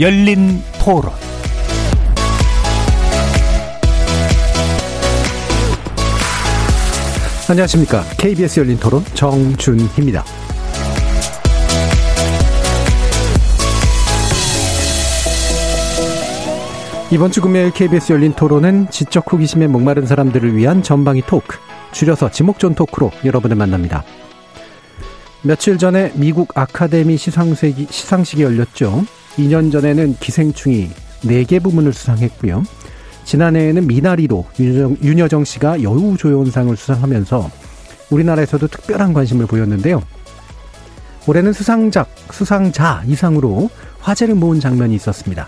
열린 토론 안녕하십니까. KBS 열린 토론 정준희입니다. 이번 주 금요일 KBS 열린 토론은 지적 호기심에 목마른 사람들을 위한 전방위 토크, 줄여서 지목전 토크로 여러분을 만납니다. 며칠 전에 미국 아카데미 시상식이, 시상식이 열렸죠. 2년 전에는 기생충이 4개 부문을 수상했고요. 지난해에는 미나리로 윤여정, 윤여정 씨가 여우조연상을 수상하면서 우리나라에서도 특별한 관심을 보였는데요. 올해는 수상작, 수상자 이상으로 화제를 모은 장면이 있었습니다.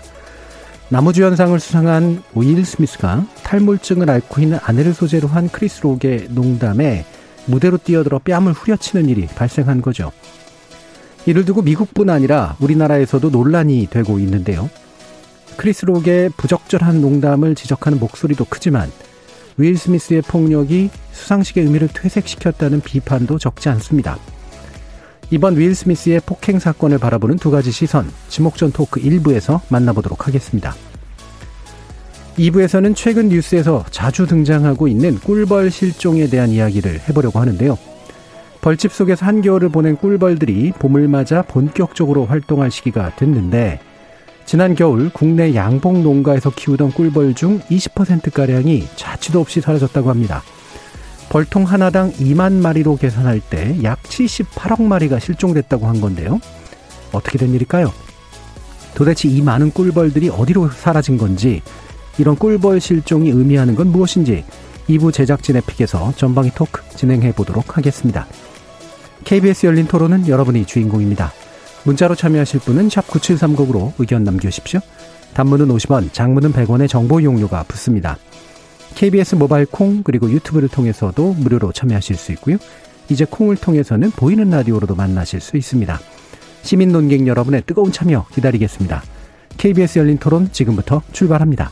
남우주연상을 수상한 윌 스미스가 탈모증을 앓고 있는 아내를 소재로 한 크리스 록의 농담에 무대로 뛰어들어 뺨을 후려치는 일이 발생한 거죠. 이를 두고 미국뿐 아니라 우리나라에서도 논란이 되고 있는데요. 크리스 록의 부적절한 농담을 지적하는 목소리도 크지만 윌 스미스의 폭력이 수상식의 의미를 퇴색시켰다는 비판도 적지 않습니다. 이번 윌 스미스의 폭행 사건을 바라보는 두 가지 시선, 지목전 토크 1부에서 만나보도록 하겠습니다. 2부에서는 최근 뉴스에서 자주 등장하고 있는 꿀벌 실종에 대한 이야기를 해보려고 하는데요. 벌집 속에서 한겨울을 보낸 꿀벌들이 봄을 맞아 본격적으로 활동할 시기가 됐는데, 지난 겨울 국내 양봉 농가에서 키우던 꿀벌 중 20%가량이 자취도 없이 사라졌다고 합니다. 벌통 하나당 2만 마리로 계산할 때 약 78억 마리가 실종됐다고 한 건데요. 어떻게 된 일일까요? 도대체 이 많은 꿀벌들이 어디로 사라진 건지, 이런 꿀벌 실종이 의미하는 건 무엇인지 2부 제작진의 픽에서 전방위 토크 진행해 보도록 하겠습니다. KBS 열린 토론은 여러분이 주인공입니다. 문자로 참여하실 분은 9730으로 의견 남겨주십시오. 단문은 50원, 장문은 100원의 정보 이용료가 붙습니다. KBS 모바일 콩 그리고 유튜브를 통해서도 무료로 참여하실 수 있고요. 이제 콩을 통해서는 보이는 라디오로도 만나실 수 있습니다. 시민 논객 여러분의 뜨거운 참여 기다리겠습니다. KBS 열린 토론 지금부터 출발합니다.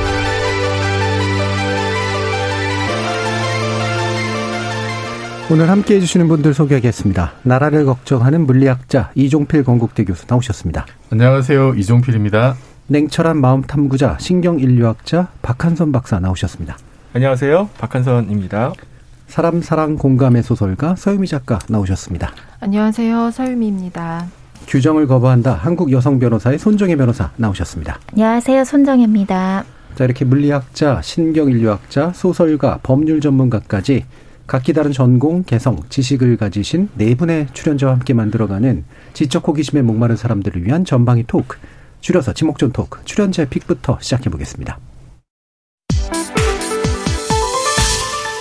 오늘 함께 해주시는 분들 소개하겠습니다. 나라를 걱정하는 물리학자 이종필 건국대 교수 나오셨습니다. 안녕하세요. 이종필입니다. 냉철한 마음 탐구자 신경인류학자 박한선 박사 나오셨습니다. 안녕하세요. 박한선입니다. 사람 사랑 공감의 소설가 서유미 작가 나오셨습니다. 안녕하세요. 서유미입니다. 규정을 거부한다 한국 여성 변호사의 손정혜 변호사 나오셨습니다. 안녕하세요. 손정혜입니다. 자 이렇게 물리학자, 신경인류학자, 소설가, 법률 전문가까지 각기 다른 전공, 개성, 지식을 가지신 네 분의 출연자와 함께 만들어가는 지적 호기심에 목마른 사람들을 위한 전방위 토크, 줄여서 지목전 토크, 출연자 픽부터 시작해 보겠습니다.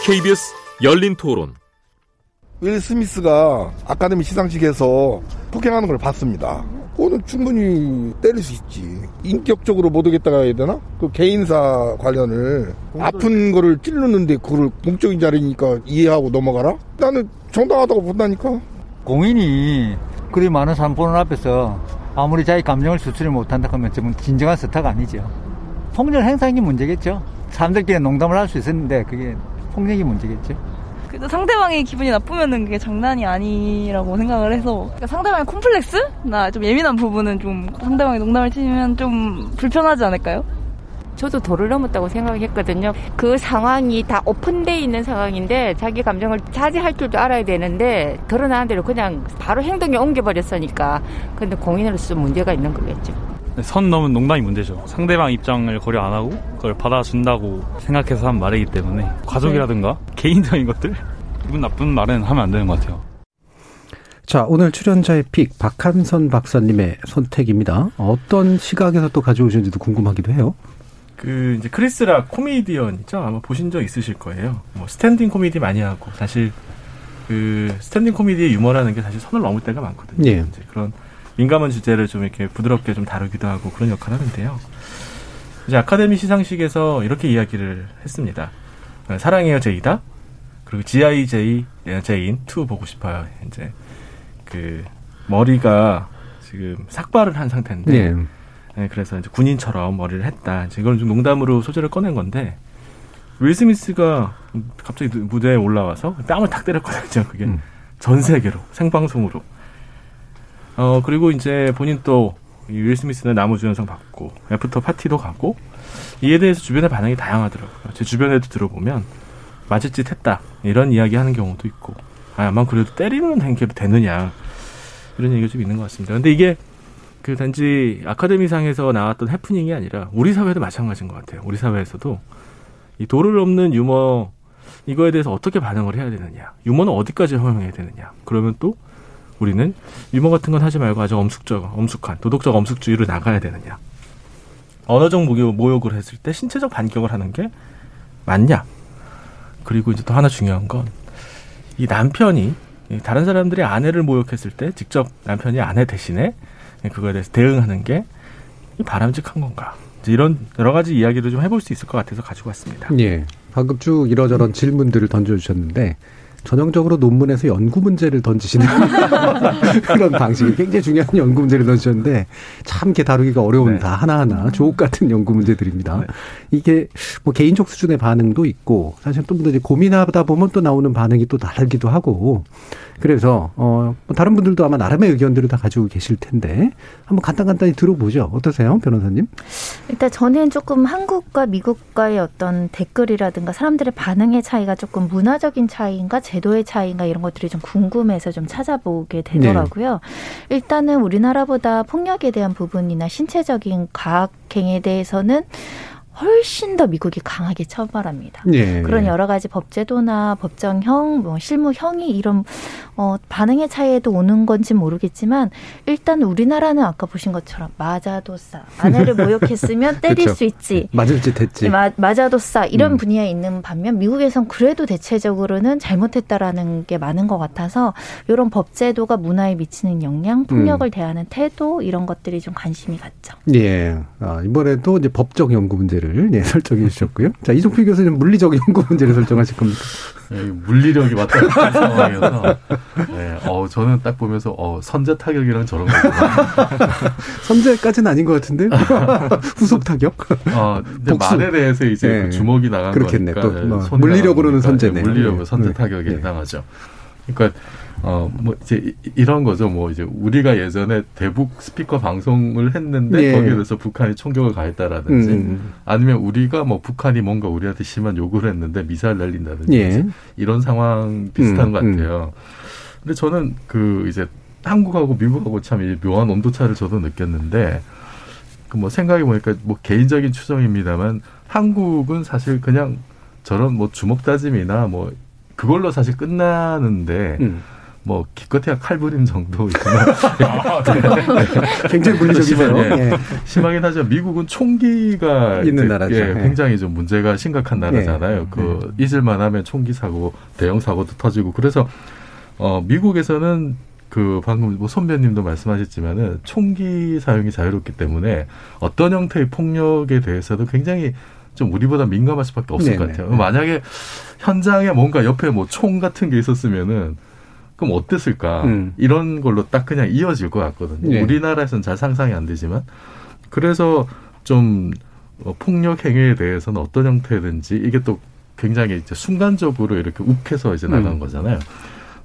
KBS 열린 토론. 윌 스미스가 아카데미 시상식에서 폭행하는 걸 봤습니다. 그거는 충분히 때릴 수 있지. 인격적으로 못 오겠다가 해야 되나? 그 개인사 관련을 아픈 거를 찔르는데 그걸 공적인 자리니까 이해하고 넘어가라? 나는 정당하다고 본다니까. 공인이 그리 많은 사람 보는 앞에서 아무리 자기 감정을 수출을 못한다 하면 좀 진정한 스타가 아니죠. 폭력 행사이 문제겠죠. 사람들끼리 농담을 할 수 있었는데 그게 폭력이 문제겠죠. 그래도 상대방이 기분이 나쁘면은 그게 장난이 아니라고 생각을 해서 그러니까 상대방의 콤플렉스? 나 좀 예민한 부분은 좀 상대방이 농담을 치면 좀 불편하지 않을까요? 저도 도를 넘었다고 생각했거든요. 그 상황이 다 오픈돼 있는 상황인데 자기 감정을 자제할 줄도 알아야 되는데 드러나는 대로 그냥 바로 행동에 옮겨버렸으니까 근데 공인으로서 문제가 있는 거겠죠. 선 넘은 농담이 문제죠. 상대방 입장을 고려 안 하고 그걸 받아준다고 생각해서 한 말이기 때문에 가족이라든가 네. 개인적인 것들 기분 나쁜 말은 하면 안 되는 것 같아요. 자, 오늘 출연자의 픽 박한선 박사님의 선택입니다. 어떤 시각에서 또 가져오셨는지도 궁금하기도 해요. 그 이제 크리스 록 코미디언이죠. 아마 보신 적 있으실 거예요. 뭐 스탠딩 코미디 많이 하고 사실 그 스탠딩 코미디의 유머라는 게 사실 선을 넘을 때가 많거든요. 예. 이제 그런 민감한 주제를 좀 이렇게 부드럽게 좀 다루기도 하고 그런 역할을 하는데요. 이제 아카데미 시상식에서 이렇게 이야기를 했습니다. 사랑해요 제이다. 그리고 G.I. Jane 2 보고 싶어요. 이제 그 머리가 지금 삭발을 한 상태인데 예. 네, 그래서 이제 군인처럼 머리를 했다. 이걸 좀 농담으로 소재를 꺼낸 건데 윌 스미스가 갑자기 무대에 올라와서 뺨을 탁 때렸거든요. 그게 음. 전 세계로 생방송으로. 어 그리고 이제 본인 또 윌 스미스는 남우주연상 받고 after party도 가고 이에 대해서 주변의 반응이 다양하더라고요. 제 주변에도 들어보면 맞을 짓 했다 이런 이야기 하는 경우도 있고 아, 아마 그래도 때리는 행위도 되느냐 이런 얘기가 좀 있는 것 같습니다. 근데 이게 그 단지 아카데미상에서 나왔던 해프닝이 아니라 우리 사회도 마찬가지인 것 같아요. 우리 사회에서도 이 도를 넘는 유머 이거에 대해서 어떻게 반응을 해야 되느냐, 유머는 어디까지 허용해야 되느냐. 그러면 또 우리는 유머 같은 건 하지 말고 아주 엄숙적, 엄숙한 도덕적 엄숙주의로 나가야 되느냐. 언어적 모욕, 모욕을 했을 때 신체적 반격을 하는 게 맞냐. 그리고 이제 또 하나 중요한 건 이 남편이 다른 사람들이 아내를 모욕했을 때 직접 남편이 아내 대신에 그거에 대해서 대응하는 게 바람직한 건가? 이제 이런 여러 가지 이야기를 좀 해볼 수 있을 것 같아서 가지고 왔습니다. 예. 방금 쭉 이러저런 질문들을 던져주셨는데 전형적으로 논문에서 연구 문제를 던지시는 그런 방식이 굉장히 중요한 연구 문제를 던지셨는데 참 이렇게 다루기가 어려운 다 하나하나 조옥 같은 연구 문제들입니다. 이게 뭐 개인적 수준의 반응도 있고 사실 또 이제 고민하다 보면 또 나오는 반응이 또 다르기도 하고 그래서 어뭐 다른 분들도 아마 나름의 의견들을 다 가지고 계실 텐데 한번 간단 간단히 들어보죠. 어떠세요, 변호사님? 일단 저는 조금 한국과 미국과의 어떤 댓글이라든가 사람들의 반응의 차이가 조금 문화적인 차이인가 제도의 차이인가 이런 것들이 좀 궁금해서 좀 찾아보게 되더라고요. 일단은 우리나라보다 폭력에 대한 부분이나 신체적인 과학행위에 대해서는 훨씬 더 미국이 강하게 처벌합니다. 예. 그런 여러 가지 법제도나 법정형, 뭐 실무형이 이런 어, 반응의 차이에도 오는 건지 모르겠지만 일단 우리나라는 아까 보신 것처럼 맞아도 싸 아내를 모욕했으면 때릴 그렇죠. 수 있지. 맞을 짓 했지. 마, 맞아도 싸 이런 음. 분야에 있는 반면 미국에선 그래도 대체적으로는 잘못했다라는 게 많은 것 같아서 이런 법제도가 문화에 미치는 영향, 폭력을 음. 대하는 태도 이런 것들이 좀 관심이 갔죠. 예. 아, 이번에도 이제 법적 연구 문제를 예, 설정해 주셨고요. 자, 이종필 교수님 물리적 연구 문제를 설정하실 겁니까? 예, 물리력이 왔다 갔다 하는 상황이어서 예, 어, 저는 딱 보면서 어, 선제 타격이랑 저런 거구나. 선제까지는 아닌 것 같은데 후속 타격. 어, 근데 복수. 말에 대해서 이제 예. 그 주먹이 나간 그렇겠네. 거니까 또 뭐, 물리력으로는 선제네. 예. 선제 예. 타격에 예. 해당하죠. 그러니까 어 뭐 이제 이- 이런 거죠. 뭐 이제 우리가 예전에 대북 스피커 방송을 했는데 예. 거기에 대해서 북한이 총격을 가했다라든지 음. 아니면 우리가 뭐 북한이 뭔가 우리한테 심한 요구를 했는데 미사일 날린다든지 예. 이런 상황 비슷한 음, 것 같아요. 근데 저는 그 이제 한국하고 미국하고 참이 묘한 온도 차를 저도 느꼈는데 그 뭐 생각해 보니까 뭐 개인적인 추정입니다만 한국은 사실 그냥 저런 뭐 주먹 다짐이나 뭐 그걸로 사실 끝나는데 음. 뭐 기껏해야 칼부림 정도이지만 굉장히 물리적이네요. 심하- 예. 예. 심하긴 하지만 미국은 총기가 있는 나라죠. 예, 예. 굉장히 좀 문제가 심각한 나라잖아요. 예. 그 잊을만 하면 총기 사고, 대형 사고도 터지고 그래서 어 미국에서는 그 방금 뭐 선배님도 말씀하셨지만은 총기 사용이 자유롭기 때문에 어떤 형태의 폭력에 대해서도 굉장히 좀 우리보다 민감할 수밖에 없을 것 네네. 같아요. 만약에 현장에 뭔가 옆에 뭐 총 같은 게 있었으면은 그럼 어땠을까? 음. 이런 걸로 딱 그냥 이어질 것 같거든요. 네. 우리나라에서는 잘 상상이 안 되지만 그래서 좀 어, 폭력 행위에 대해서는 어떤 형태든지 이게 또 굉장히 이제 순간적으로 이렇게 욱해서 이제 나간 음. 거잖아요.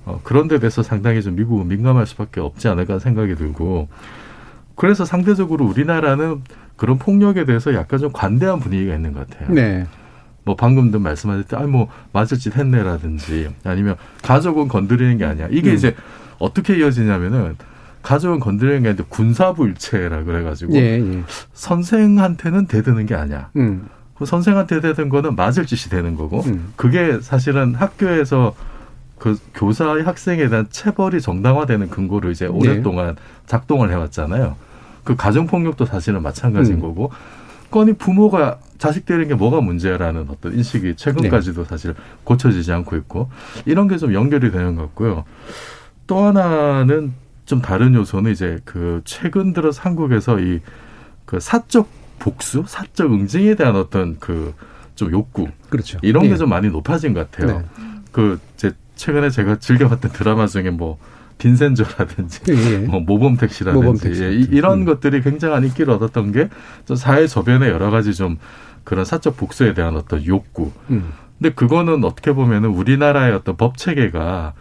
어, 그런 데 대해서 상당히 좀 미국은 민감할 수밖에 없지 않을까 생각이 들고 그래서 상대적으로 우리나라는 그런 폭력에 대해서 약간 좀 관대한 분위기가 있는 것 같아요. 네. 뭐 방금도 말씀하셨듯이 아뭐 맞을 짓 했네라든지 아니면 가족은 건드리는 게 아니야. 이게 음. 이제 어떻게 이어지냐면은 가족은 건드리는 게 아니라 군사부일체라 그래가지고 예, 예. 선생한테는 대드는 게 아니야. 음. 그 선생한테 대든 거는 맞을 짓이 되는 거고 음. 그게 사실은 학교에서 그 교사의 학생에 대한 체벌이 정당화되는 근거로 이제 오랫동안 작동을 해왔잖아요. 그 가정폭력도 사실은 마찬가지인 음. 거고 건이 부모가 자식 때리는 게 뭐가 문제라는 어떤 인식이 최근까지도 네. 사실 고쳐지지 않고 있고 이런 게 좀 연결이 되는 것 같고요. 또 하나는 좀 다른 요소는 이제 그 최근 들어서 한국에서 이 그 사적 복수, 사적 응징에 대한 어떤 그 좀 욕구 그렇죠. 이런 예. 게좀 많이 높아진 것 같아요. 네. 그제 최근에 제가 즐겨봤던 드라마 중에 뭐 빈센조라든지 예. 뭐 모범 택시라든지 모범 택시 예, 이- 이런 것들이 굉장한 인기를 얻었던 게좀 사회 저변의 여러 가지 좀 그런 사적 복수에 대한 어떤 욕구. 음. 근데 그거는 어떻게 보면은 우리나라의 어떤 법 체계가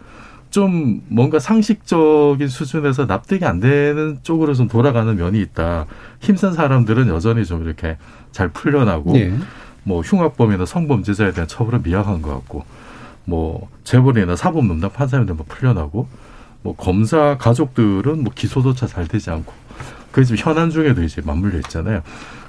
좀 뭔가 상식적인 수준에서 납득이 안 되는 쪽으로 좀 돌아가는 면이 있다. 힘센 사람들은 여전히 좀 이렇게 잘 풀려나고 예. 뭐 흉악범이나 성범죄자에 대한 처벌은 미약한 것 같고 뭐 재벌이나 사법 농단 판사님들 뭐 풀려나고 뭐 검사 가족들은 뭐 기소조차 잘 되지 않고 그게 지금 현안 중에도 이제 맞물려 있잖아요.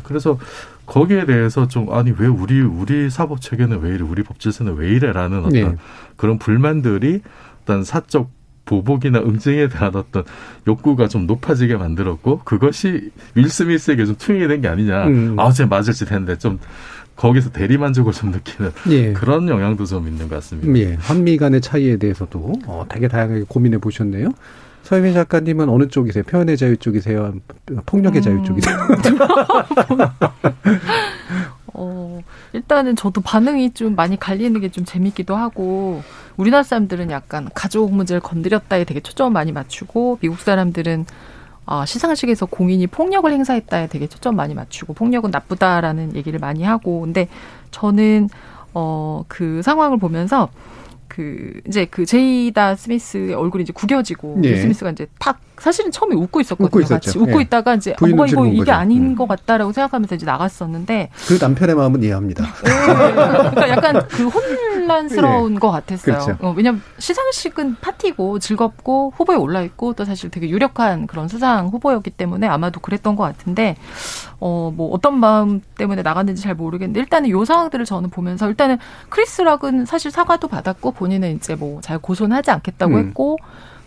그래서 거기에 대해서 좀 아니 왜 우리 우리 사법 체계는 왜 이래 우리 법 질서는 왜 이래라는 어떤 네. 그런 불만들이 어떤 사적 보복이나 응징에 대한 어떤 욕구가 좀 높아지게 만들었고 그것이 윌 스미스에게 좀 투영이 된 게 아니냐. 음. 아, 쟤 맞을 짓 했는데 좀 거기서 대리 만족을 좀 느끼는 예. 그런 영향도 좀 있는 것 같습니다. 예, 한미 간의 차이에 대해서도 어, 되게 다양하게 고민해 보셨네요. 서혜민 작가님은 어느 쪽이세요? 표현의 자유 쪽이세요? 폭력의 자유 쪽이세요? 어, 일단은 저도 반응이 좀 많이 갈리는 게 좀 재밌기도 하고, 우리나라 사람들은 약간 가족 문제를 건드렸다에 되게 초점을 많이 맞추고, 미국 사람들은 아, 시상식에서 공인이 폭력을 행사했다에 되게 초점 많이 맞추고, 폭력은 나쁘다라는 얘기를 많이 하고, 근데 저는, 어, 그 상황을 보면서, 그, 이제 그 제이다 스미스의 얼굴이 이제 구겨지고, 예. 윌 스미스가 이제 팍, 사실은 처음에 웃고 있었거든요. 웃고 있었죠. 같이. 웃고 예. 있다가 이제, 어, 이거 본 이게 거죠. 아닌 음. 것 같다라고 생각하면서 이제 나갔었는데, 그 남편의 마음은 이해합니다. 그러니까 약간 그 혼란스러운 예. 것 같았어요. 그렇죠. 어, 왜냐면 시상식은 파티고 즐겁고 후보에 올라 있고 또 사실 되게 유력한 그런 수상 후보였기 때문에 아마도 그랬던 것 같은데 어 뭐 어떤 마음 때문에 나갔는지 잘 모르겠는데 일단은 요 상황들을 저는 보면서 일단은 크리스 락은 사실 사과도 받았고 본인은 이제 뭐 잘 고소는 하지 않겠다고 음. 했고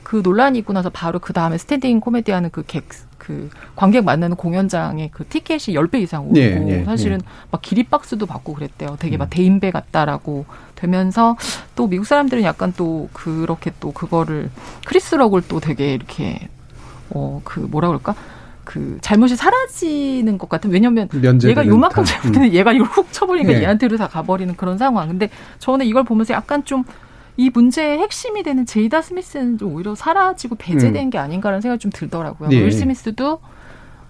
그 논란이 있고 나서 바로 그 다음에 standing 코미디 하는 그 객, 그 관객 만나는 공연장에 그 티켓이 10배 이상 오르고 예, 예, 사실은 예. 막 기립박수도 받고 그랬대요. 되게 음. 막 대인배 같다라고 되면서 또 미국 사람들은 약간 또 그렇게 또 그거를 크리스 락을 또 되게 이렇게 어 그 뭐라 그럴까? 그 잘못이 사라지는 것 같은 왜냐면 얘가 요만큼. 잘못했는데 얘가 이걸 훅 쳐버리니까 예. 얘한테로 다 가버리는 그런 상황. 근데 저는 이걸 보면서 약간 좀 이 문제의 핵심이 되는 제이다 스미스는 좀 오히려 사라지고 배제된 음. 게 아닌가라는 생각이 좀 들더라고요. 예. 윌 스미스도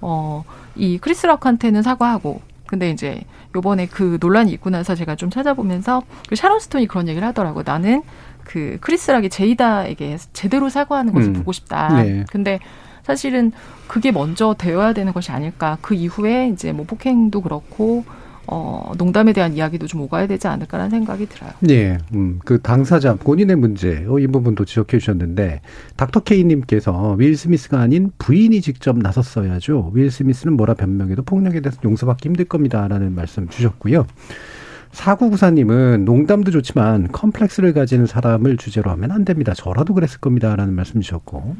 어, 이 크리스 락한테는 사과하고, 근데 이제 요번에 그 논란이 있고 나서 제가 좀 찾아보면서 그 샤론 스톤이 그런 얘기를 하더라고요. 나는 그 크리스 락이 제이다에게 제대로 사과하는 것을 음. 보고 싶다. 네. 근데 사실은 그게 먼저 되어야 되는 것이 아닐까. 그 이후에 이제 뭐 폭행도 그렇고, 어, 농담에 대한 이야기도 좀 오가야 되지 않을까라는 생각이 들어요. 예, 음, 그 당사자 본인의 문제, 어, 이 부분도 지적해 주셨는데, 닥터 K님께서 윌 스미스가 아닌 부인이 직접 나섰어야죠. 윌 스미스는 뭐라 변명해도 폭력에 대해서 용서받기 힘들 겁니다. 라는 말씀 주셨고요. 사구구사님은 농담도 좋지만 컴플렉스를 가지는 사람을 주제로 하면 안 됩니다. 저라도 그랬을 겁니다. 라는 말씀 주셨고.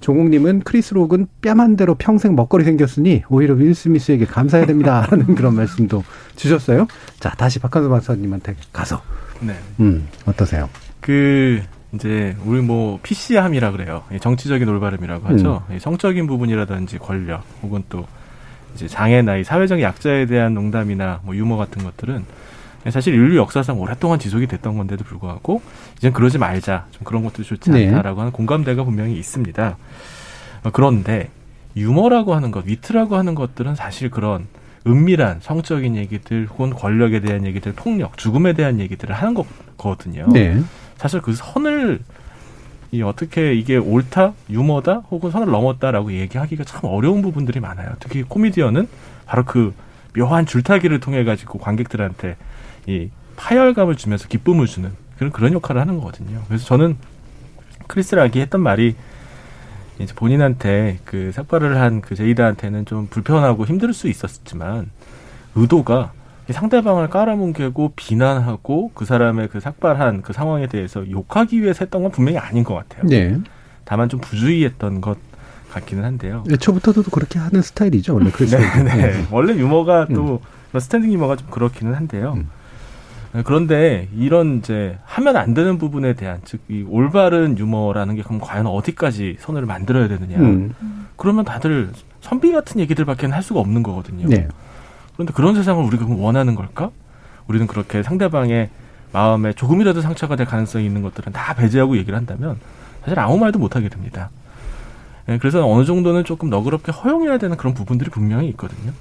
종욱님은 크리스 록은 뺨 한 대로 평생 먹거리 생겼으니 오히려 윌 스미스에게 감사해야 됩니다. 라는 그런 말씀도 주셨어요. 자, 다시 박한수 박사님한테 가서. 네. 음, 어떠세요? 그 이제 우리 뭐 PC함이라 그래요. 이 정치적인 올바름이라고 하죠. 이 성적인 부분이라든지 권력 혹은 또 이제 장애 나 이 사회적 약자에 대한 농담이나 뭐 유머 같은 것들은 사실 인류 역사상 오랫동안 지속이 됐던 건데도 불구하고 이젠 그러지 말자. 좀 그런 것들이 좋지 네. 않다라고 하는 공감대가 분명히 있습니다. 어, 그런데 유머라고 하는 것, 위트라고 하는 것들은 사실 그런 은밀한 성적인 얘기들 혹은 권력에 대한 얘기들, 폭력, 죽음에 대한 얘기들을 하는 거거든요. 네. 사실 그 선을 이 어떻게 이게 옳다, 유머다, 혹은 선을 넘었다라고 얘기하기가 참 어려운 부분들이 많아요. 특히 코미디언은 바로 그 묘한 줄타기를 통해 가지고 관객들한테 이 파열감을 주면서 기쁨을 주는 그런 그런 역할을 하는 거거든요. 그래서 저는 크리스 락이 했던 말이 이제 본인한테 그 삭발을 한 그 제이다한테는 좀 불편하고 힘들 수 있었지만 의도가 이 상대방을 깔아뭉개고 비난하고 그 사람의 그 삭발한 그 상황에 대해서 욕하기 위해서 했던 건 분명히 아닌 것 같아요. 네. 다만 좀 부주의했던 것 같기는 한데요. 애초부터도 그렇게 하는 스타일이죠, 원래 크리스 네. 네. 원래 유머가 또 standing 유머가 좀 그렇기는 한데요. 음. 네, 그런데 이런 이제 하면 안 되는 부분에 대한 즉 이 올바른 유머라는 게 그럼 과연 어디까지 선을 만들어야 되느냐? 음. 그러면 다들 선비 같은 얘기들밖에 할 수가 없는 거거든요. 네. 그런데 그런 세상을 우리가 원하는 걸까? 우리는 그렇게 상대방의 마음에 조금이라도 상처가 될 가능성이 있는 것들은 다 배제하고 얘기를 한다면 사실 아무 말도 못 하게 됩니다. 예, 그래서 어느 정도는 조금 너그럽게 허용해야 되는 그런 부분들이 분명히 있거든요.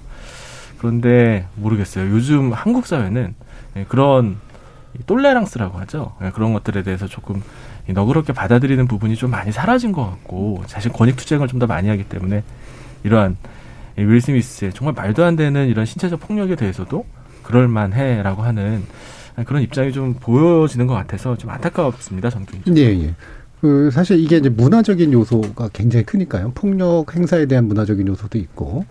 그런데 모르겠어요. 요즘 한국 사회는 예, 그런 똘레랑스라고 하죠. 예, 그런 것들에 대해서 조금 너그럽게 받아들이는 부분이 좀 많이 사라진 것 같고 사실 권익 투쟁을 좀 더 많이 하기 때문에 이러한 윌 스미스의 정말 말도 안 되는 이런 신체적 폭력에 대해서도 그럴만해라고 하는 그런 입장이 좀 보여지는 것 같아서 좀. 전 개인적으로. 예, 예. 그 사실 이게 이제 문화적인 요소가 굉장히 크니까요. 폭력 행사에 대한 문화적인 요소도 있고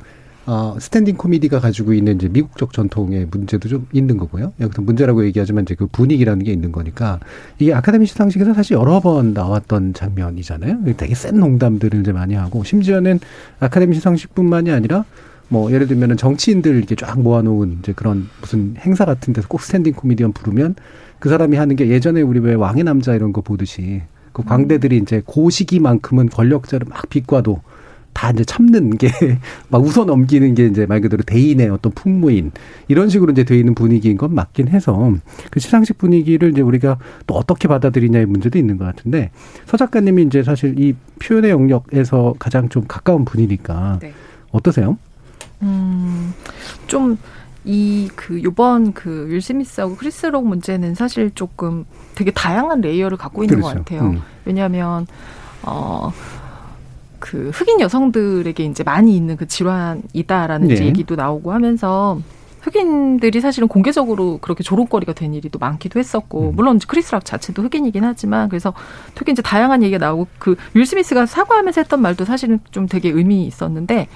어, standing 코미디가 가지고 있는 이제 미국적 전통의 문제도 좀 있는 거고요. 여기서 문제라고 얘기하지만 이제 그 분위기라는 게 있는 거니까 이게 아카데미 시상식에서 사실 여러 번 나왔던 장면이잖아요. 되게 센 농담들을 이제 많이 하고 심지어는 아카데미 시상식뿐만이 아니라 뭐 예를 들면은 정치인들 이렇게 쫙 모아놓은 이제 그런 무슨 행사 같은 데서 꼭 standing 코미디언 부르면 그 사람이 하는 게 예전에 우리 왜 왕의 남자 이런 거 보듯이 그 광대들이 이제 고 시기만큼은 권력자를 막 비꽈도 다 이제 참는 게 막 웃어 넘기는 게 이제 말 그대로 대인의 어떤 풍모인 이런 식으로 이제 돼 있는 분위기인 건 맞긴 해서 그 시상식 분위기를 이제 우리가 또 어떻게 받아들이냐의 문제도 있는 것 같은데 서 작가님이 이제 사실 이 표현의 영역에서 가장 좀 가까운 분이니까 네. 어떠세요? 음, 좀, 이, 그, 요번 그, 윌 스미스하고 크리스 록 문제는 사실 조금 되게 다양한 layer를 갖고 있는 그렇죠. 것 같아요. 음. 왜냐하면, 어, 그, 흑인 여성들에게 이제 많이 있는 그 질환이다라는 네. 얘기도 나오고 하면서, 흑인들이 사실은 공개적으로 그렇게 조롱거리가 된 일이 또 많기도 했었고, 음. 물론 이제 크리스 락 자체도 흑인이긴 하지만, 그래서 되게 이제 다양한 얘기가 나오고, 그, 윌 스미스가 사과하면서 했던 말도 사실은 좀 되게 의미 있었는데,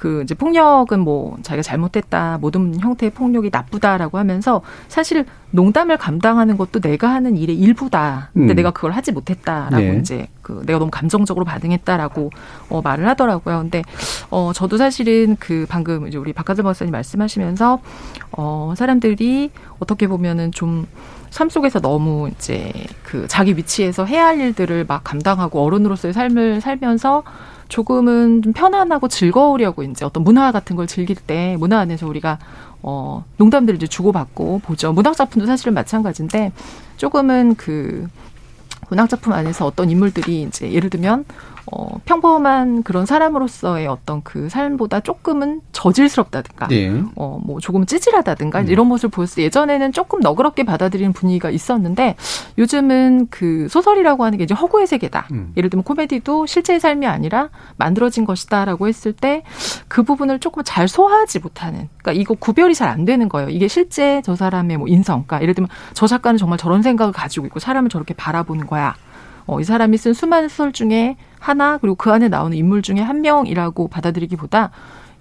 그 이제 폭력은 뭐 자기가 잘못됐다 모든 형태의 폭력이 나쁘다라고 하면서 사실 농담을 감당하는 것도 내가 하는 일의 일부다. 근데 음. 내가 그걸 하지 못했다라고 네. 이제 그 내가 너무 감정적으로 반응했다라고 어 말을 하더라고요. 근데 어 저도 사실은 그 방금 이제 우리 박하들 박사님 말씀하시면서 어 사람들이 어떻게 보면은 좀삶 속에서 너무 이제 그 자기 위치에서 해야 할 일들을 막 감당하고 어른으로서의 삶을 살면서 조금은 좀 편안하고 즐거우려고 이제 어떤 문화 같은 걸 즐길 때 문화 안에서 우리가 어 농담들을 이제 주고받고 보죠. 문학 작품도 사실은 마찬가지인데 조금은 그 문학 작품 안에서 어떤 인물들이 이제 예를 들면 어 평범한 그런 사람으로서의 어떤 그 삶보다 조금은 저질스럽다든가 네. 어, 뭐 조금 찌질하다든가 이런 모습을 보였을 때 예전에는 조금 너그럽게 받아들이는 분위기가 있었는데 요즘은 그 소설이라고 하는 게 이제 허구의 세계다. 음. 예를 들면 코미디도 실제의 삶이 아니라 만들어진 것이다라고 했을 때 그 부분을 조금 잘 소화하지 못하는. 그러니까 이거 구별이 잘 안 되는 거예요. 이게 실제 저 사람의 뭐 인성. 그러니까 예를 들면 저 작가는 정말 저런 생각을 가지고 있고 사람을 저렇게 바라보는 거야. 어, 이 사람이 쓴 수많은 소설 중에 하나 그리고 그 안에 나오는 인물 중에 한 명이라고 받아들이기보다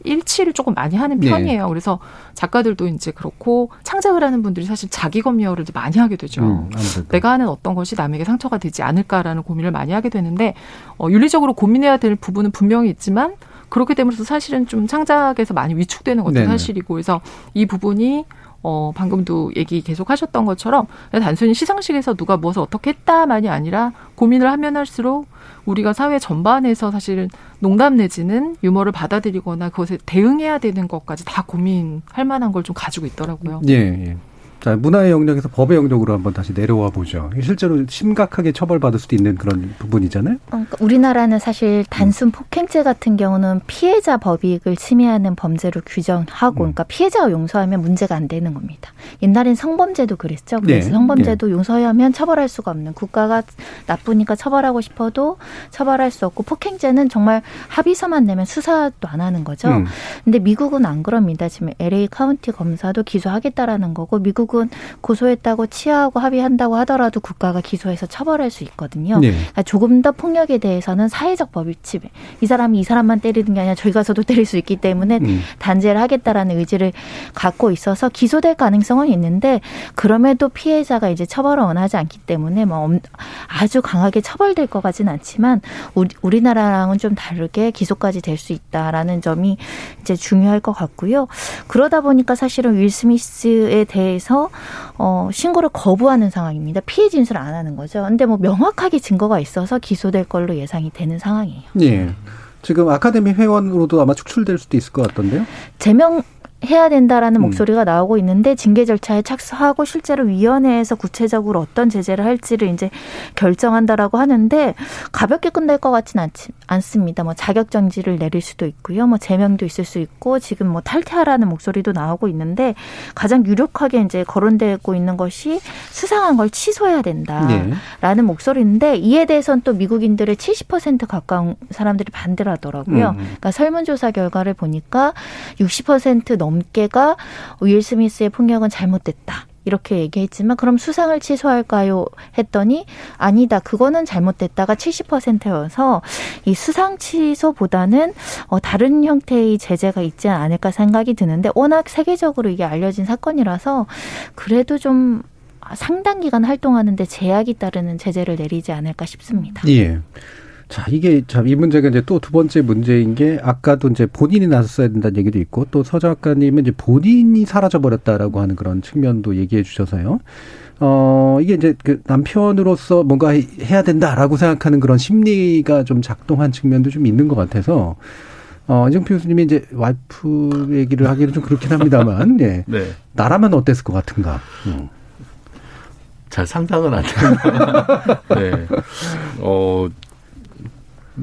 일치를 조금 많이 하는 네. 편이에요. 그래서 작가들도 이제 그렇고 창작을 하는 분들이 사실 자기 검열을 이제 많이 하게 되죠. 음. 내가 하는 어떤 것이 남에게 상처가 되지 않을까라는 고민을 많이 하게 되는데 어, 윤리적으로 고민해야 될 부분은 분명히 있지만 그렇게 됨으로써 사실은 좀 창작에서 많이 위축되는 것도 네네. 사실이고 그래서 이 부분이 어, 방금도 얘기 계속 하셨던 것처럼 단순히 시상식에서 누가 무엇을 어떻게 했다만이 아니라 고민을 하면 할수록 우리가 사회 전반에서 사실은 농담 내지는 유머를 받아들이거나 그것에 대응해야 되는 것까지 다 고민할 만한 걸 좀 가지고 있더라고요. 예, 예. 자, 문화의 영역에서 법의 영역으로 한번 다시 내려와 보죠. 실제로 심각하게 처벌받을 수도 있는 그런 부분이잖아요. 어, 그러니까 우리나라는 사실 단순 폭행죄 같은 경우는 피해자 법익을 침해하는 범죄로 규정하고, 그러니까 피해자가 용서하면 문제가 안 되는 겁니다. 옛날엔 성범죄도 그랬죠. 그래서 네. 성범죄도 용서하면 처벌할 수가 없는 국가가 나쁘니까 처벌하고 싶어도 처벌할 수 없고 폭행죄는 정말 합의서만 내면 수사도 안 하는 거죠. 음. 근데 미국은 안 그럽니다. 지금 LA 카운티 검사도 기소하겠다라는 거고 미국 은 고소했다고 치하하고 합의한다고 하더라도 국가가 기소해서 처벌할 수 있거든요. 네. 그러니까 조금 더 폭력에 대해서는 사회적 법익 침해. 이 사람이 이 사람만 때리는 게 아니라 저희 가서도 때릴 수 있기 때문에 음. 단죄를 하겠다라는 의지를 갖고 있어서 기소될 가능성은 있는데 그럼에도 피해자가 이제 처벌을 원하지 않기 때문에 뭐 엄- 아주 강하게 처벌될 것 같지는 않지만 우리, 우리 나라랑은 좀 다르게 기소까지 될 수 있다라는 점이 이제 중요할 것 같고요. 그러다 보니까 사실은 윌 스미스에 대해서 어, 신고를 거부하는 상황입니다. 피해 진술을 안 하는 거죠. 근데 뭐 명확하게 증거가 있어서 기소될 걸로 예상이 되는 상황이에요. 예. 지금 아카데미 회원으로도 아마 축출될 수도 있을 것 같던데요. 제명 해야 된다라는 음. 목소리가 나오고 있는데 징계 절차에 착수하고 실제로 위원회에서 구체적으로 어떤 제재를 할지를 이제 결정한다라고 하는데 가볍게 끝날 것 같지는 않지, 않습니다. 뭐 자격 정지를 내릴 수도 있고요. 뭐 제명도 있을 수 있고 지금 뭐 탈퇴하라는 목소리도 나오고 있는데 가장 유력하게 이제 거론되고 있는 것이 수상한 걸 취소해야 된다라는 네. 목소리인데 이에 대해서는 또 미국인들의 70% 가까운 사람들이 반대를 하더라고요. 음. 그러니까 설문조사 결과를 보니까 60%넘 게가 윌 스미스의 폭력은 잘못됐다. 이렇게 얘기했지만 그럼 수상을 취소할까요? 했더니 아니다. 그거는 잘못됐다가 70%여서 이 수상 취소보다는 어, 다른 형태의 제재가 있지 않을까 생각이 드는데 워낙 세계적으로 이게 알려진 사건이라서 그래도 좀 상당 기간 활동하는데 제약이 따르는 제재를 내리지 않을까 싶습니다. 예. 자, 이게 참 이 문제가 이제 또 두 번째 문제인 게 아까도 이제 본인이 나섰어야 된다는 얘기도 있고 또 서 작가님은 이제 본인이 사라져 버렸다라고 하는 그런 측면도 얘기해 주셔서요. 어, 이게 이제 그 남편으로서 뭔가 해야 된다라고 생각하는 그런 심리가 좀 작동한 측면도 좀 있는 것 같아서 어, 이정표 교수님이 이제 와이프 얘기를 하기는 좀 그렇긴 합니다만, 예. 네. 나라면 어땠을 것 같은가. 음. 잘 상상은 안 된다. 네. 어,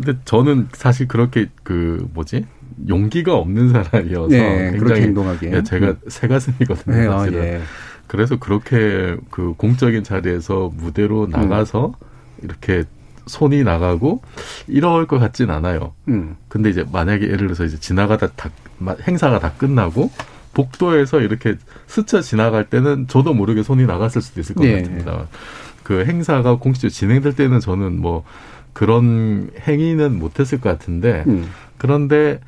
근데 저는 사실 그렇게 그 뭐지 용기가 없는 사람이어서 네, 그렇게 굉장히 행동하기에. 예, 제가 음. 새 가슴이거든요. 네, 아, 사실은. 예. 그래서 그렇게 그 공적인 자리에서 음. 무대로 나가서 이렇게 손이 나가고 이럴 것 같진 않아요. 음. 근데 이제 만약에 예를 들어서 이제 지나가다 다 마- 행사가 다 끝나고 복도에서 이렇게 스쳐 지나갈 때는 저도 모르게 손이 나갔을 수도 있을 것 예, 같습니다. 그 행사가 공식적으로 진행될 때는 저는 뭐 그런 행위는 못했을 것 같은데 음. 그런데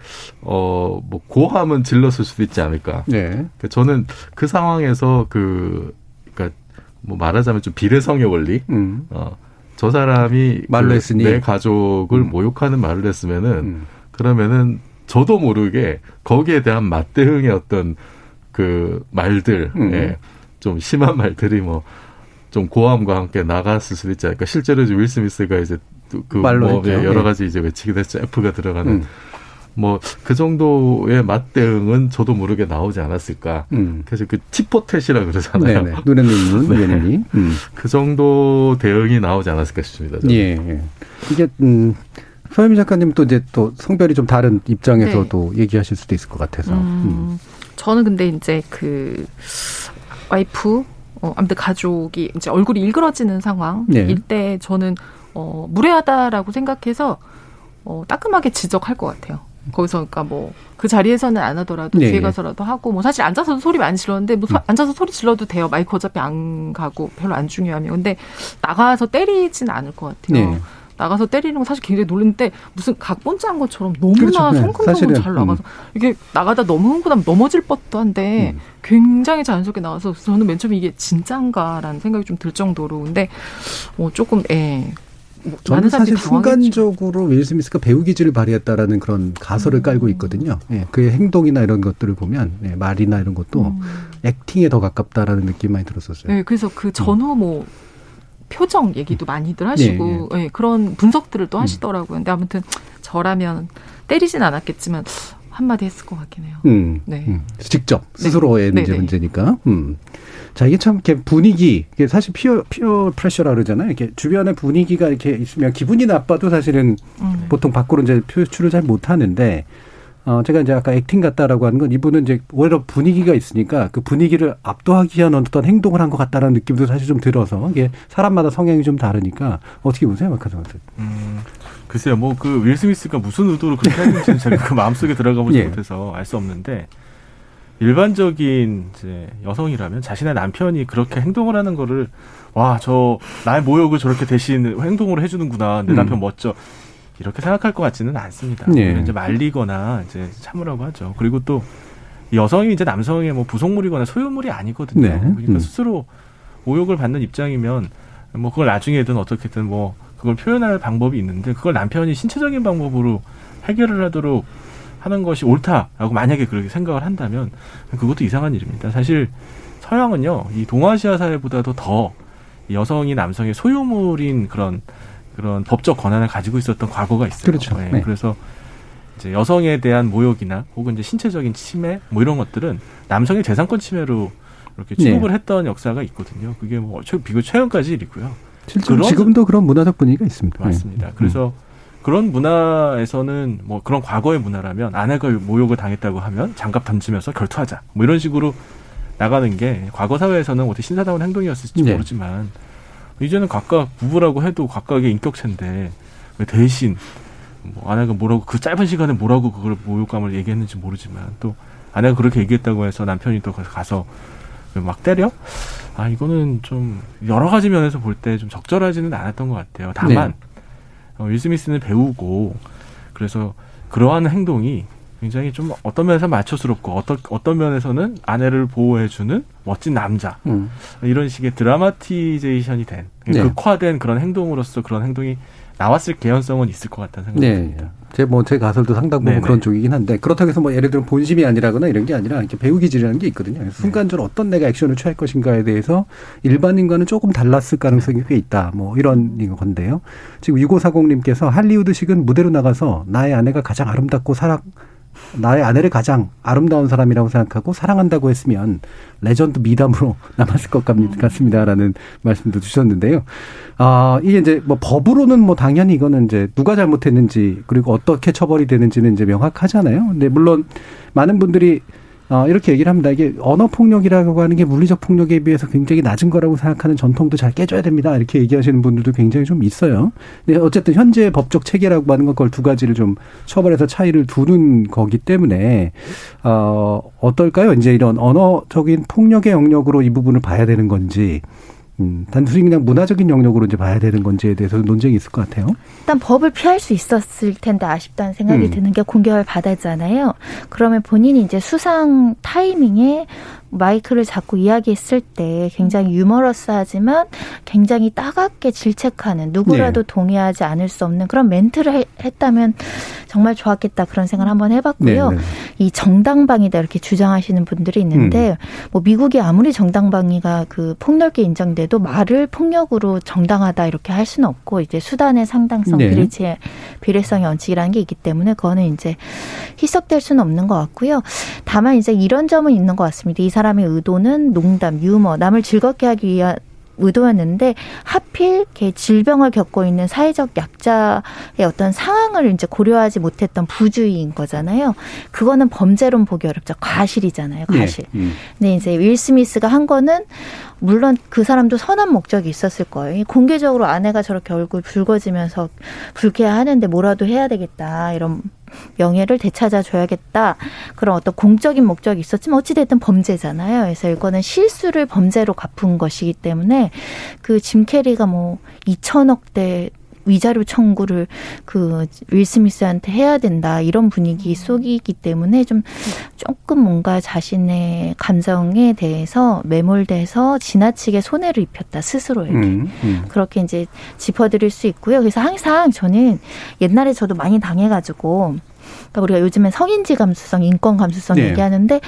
어뭐 고함은 질렀을 수도 있지 않을까. 네. 그 저는 그 상황에서 그 그러니까 뭐 말하자면 좀 비례성의 원리. 음. 어. 저 사람이 말로 그 했으니. 내 가족을 모욕하는 말을 했으면은 음. 그러면은 저도 모르게 거기에 대한 맞대응의 어떤 그 말들, 음. 예, 좀 심한 말들이 뭐 좀 고함과 함께 나갔을 수도 있지 않을까. 실제로 윌 스미스가 이제 또 그 말로 뭐 했죠. 예, 여러 예. 가지 이제 외치기도 했죠. F가 들어가는 음. 뭐그 정도의 맞대응은 저도 모르게 나오지 않았을까. 음. 그래서 그 티포텟이라 그러잖아요. 네네. 눈에 눈, 네. 눈에 눈이. 음. 그 정도 대응이 나오지 않았을까 싶습니다. 저는. 예, 예. 이게 음 서현미 작가님 또 이제 또 성별이 좀 다른 입장에서도 얘기하실 수도 있을 것 같아서. 음. 음, 저는 근데 이제 그 와이프, 어, 아무튼 가족이 이제 얼굴이 일그러지는 상황일 네. 때 저는 어, 무례하다라고 생각해서 어, 따끔하게 지적할 것 같아요. 거기서 그러니까 뭐 그 자리에서는 안 하더라도 네. 뒤에 가서라도 하고 뭐 사실 앉아서 소리 많이 질렀는데 뭐 소- 음. 앉아서 소리 질러도 돼요. 마이크 어차피 안 가고 별로 안 중요하면 근데 나가서 때리진 않을 것 같아요. 네. 나가서 때리는 건 사실 굉장히 놀랐는데 무슨 각본 짠 것처럼 너무나 그렇죠. 네. 성큼성큼 잘 나가서 이게 나가다 너무 흥분하면 넘어질 법도 한데 음. 굉장히 자연스럽게 나와서 저는 맨 처음에 이게 진짠가라는 생각이 좀 들 정도로 근데 어 조금 예 뭐, 저는 사실. 순간적으로 윌 스미스가 배우 기질을 발휘했다라는 그런 가설을 깔고 있거든요. 예, 그의 행동이나 이런 것들을 보면 예, 말이나 이런 것도 음. 액팅에 더 가깝다라는 느낌 많이 들었었어요. 네, 그래서 그 전후 뭐 표정 얘기도 많이들 하시고 예, 그런 분석들을 또 하시더라고요. 근데 아무튼 저라면 때리진 않았겠지만 한마디 했을 것 같긴 해요. 음, 네. 음. 직접 네. 스스로의 네, 이제 네. 문제니까. 음. 자 이게 참 이렇게 분위기 이게 사실 피어 피어 프레셔라 그러잖아요. 이렇게 주변의 분위기가 이렇게 있으면 기분이 나빠도 사실은 음. 보통 밖으로 이제 표출을 잘 못하는데 어 제가 이제 아까 액팅 같다라고 하는 건 이분은 이제 오히려 분위기가 있으니까 그 분위기를 압도하기 위한 어떤 행동을 한 것 같다라는 느낌도 사실 좀 들어서 이게 사람마다 성향이 좀 다르니까 어떻게 보세요, 마카 선수? 음, 글쎄요, 뭐 그 윌 스미스가 무슨 의도로 그렇게 했는지는 제가 그 마음속에 들어가 보지 예. 못해서 알 수 없는데 일반적인 이제 여성이라면 자신의 남편이 그렇게 행동을 하는 거를 와 저 나의 모욕을 저렇게 대신 행동으로 해주는구나 내 음. 남편 멋져 이렇게 생각할 것 같지는 않습니다. 예. 이제 말리거나 이제 참으라고 하죠. 그리고 또 여성이 이제 남성의 뭐 부속물이거나 소유물이 아니거든요. 네. 그러니까 음. 스스로 모욕을 받는 입장이면 뭐 그걸 나중에든 어떻게든 뭐 그걸 표현할 방법이 있는데 그걸 남편이 신체적인 방법으로 해결을 하도록 하는 것이 옳다라고 만약에 그렇게 생각을 한다면 그것도 이상한 일입니다. 사실 서양은요 이 동아시아 사회보다도 더 여성이 남성의 소유물인 그런 그런 법적 권한을 가지고 있었던 과거가 있어요. 그렇죠. 예, 네. 그래서 이제 여성에 대한 모욕이나 혹은 이제 신체적인 침해 뭐 이런 것들은 남성의 재산권 침해로 이렇게 취급을 했던 역사가 있거든요. 그게 뭐 최- 비교 최근까지 일이고요. 실제로 지금도 그런 문화적 분위기가 있습니다. 맞습니다. 예. 그래서 그런 문화에서는 뭐 그런 과거의 문화라면 아내가 모욕을 당했다고 하면 장갑 던지면서 결투하자 뭐 이런 식으로 나가는 게 과거 사회에서는 어떻게 신사다운 행동이었을지 네. 모르지만 이제는 각각 부부라고 해도 각각의 인격체인데 왜 대신 뭐 아내가 뭐라고 그 짧은 시간에 뭐라고 그걸 모욕감을 얘기했는지 모르지만 또 아내가 그렇게 얘기했다고 해서 남편이 또 가서 막 때려? 아 이거는 좀 여러 가지 면에서 볼 때 좀 적절하지는 않았던 것 같아요. 다만 어, 윌 스미스는 배우고 그래서 그러한 행동이 굉장히 좀 어떤 면에서 마초스럽고 어떤 어떤 면에서는 아내를 보호해주는 멋진 남자 음. 이런 식의 드라마티제이션이 된 네. 극화된 그런 행동으로서 그런 행동이 나왔을 개연성은 있을 것 같다는 생각이 네. 듭니다. 제뭐 제 가설도 상당 부분 네네. 그런 쪽이긴 한데 그렇다고 해서 뭐 예를 들면 본심이 아니라거나 이런 게 아니라 이렇게 배우 기질이라는 게 있거든요. 그래서 순간적으로 어떤 내가 액션을 취할 것인가에 대해서 일반인과는 조금 달랐을 가능성이 꽤 있다. 뭐 이런 건데요. 지금 6540님께서 할리우드식은 무대로 나가서 나의 아내가 가장 아름답고 사랑 나의 아내를 가장 아름다운 사람이라고 생각하고 사랑한다고 했으면 레전드 미담으로 남았을 것 같- 같습니다라는 말씀도 주셨는데요. 아, 이게 이제 뭐 법으로는 뭐 당연히 이거는 이제 누가 잘못했는지 그리고 어떻게 처벌이 되는지는 이제 명확하잖아요. 근데 물론 많은 분들이 어, 이렇게 얘기를 합니다. 이게 언어 폭력이라고 하는 게 물리적 폭력에 비해서 굉장히 낮은 거라고 생각하는 전통도 잘 깨줘야 됩니다. 이렇게 얘기하시는 분들도 굉장히 좀 있어요. 근데 어쨌든 현재 법적 체계라고 하는 건 그걸 두 가지를 좀 처벌해서 차이를 두는 거기 때문에 어, 어떨까요? 이제 이런 언어적인 폭력의 영역으로 이 부분을 봐야 되는 건지 음, 단순히 그냥 문화적인 영역으로 이제 봐야 되는 건지에 대해서 논쟁이 있을 것 같아요. 일단 법을 피할 수 있었을 텐데 아쉽다는 생각이 음. 드는 게 공격을 받았잖아요. 그러면 본인이 이제 수상 타이밍에 마이크를 잡고 이야기했을 때 굉장히 유머러스하지만 굉장히 따갑게 질책하는 누구라도 네. 동의하지 않을 수 없는 그런 멘트를 해- 했다면 정말 좋았겠다 그런 생각을 한번 해봤고요. 네, 네. 이 정당방위다 이렇게 주장하시는 분들이 있는데 뭐 미국이 아무리 정당방위가 그 폭넓게 인정돼도 말을 폭력으로 정당하다 이렇게 할 수는 없고 이제 수단의 상당성 네. 비례치 비례성의 원칙이라는 게 있기 때문에 그거는 이제 희석될 수는 없는 것 같고요. 다만 이제 이런 점은 있는 것 같습니다. 이 사람의 의도는 농담, 유머, 남을 즐겁게 하기 위한 의도였는데 하필 이렇게 질병을 겪고 있는 사회적 약자의 어떤 상황을 이제 고려하지 못했던 부주의인 거잖아요. 그거는 범죄론 보기 어렵죠. 과실이잖아요. 과실. 예. 음. 근데 이제 윌 스미스가 한 거는 물론 그 사람도 선한 목적이 있었을 거예요. 공개적으로 아내가 저렇게 얼굴 붉어지면서 불쾌하는데 뭐라도 해야 되겠다. 이런 명예를 되찾아 줘야겠다. 그런 어떤 공적인 목적이 있었지만 어찌됐든 범죄잖아요. 그래서 이거는 실수를 범죄로 갚은 것이기 때문에 그 짐 캐리가 뭐 2천억대 위자료 청구를 그 윌 스미스한테 해야 된다 이런 분위기 속이기 때문에 좀 조금 뭔가 자신의 감정에 대해서 매몰돼서 지나치게 손해를 입혔다 스스로에게 음, 음. 그렇게 이제 짚어드릴 수 있고요. 그래서 항상 저는 옛날에 저도 많이 당해가지고 그러니까 우리가 요즘엔 성인지 감수성, 인권 감수성 네. 얘기하는데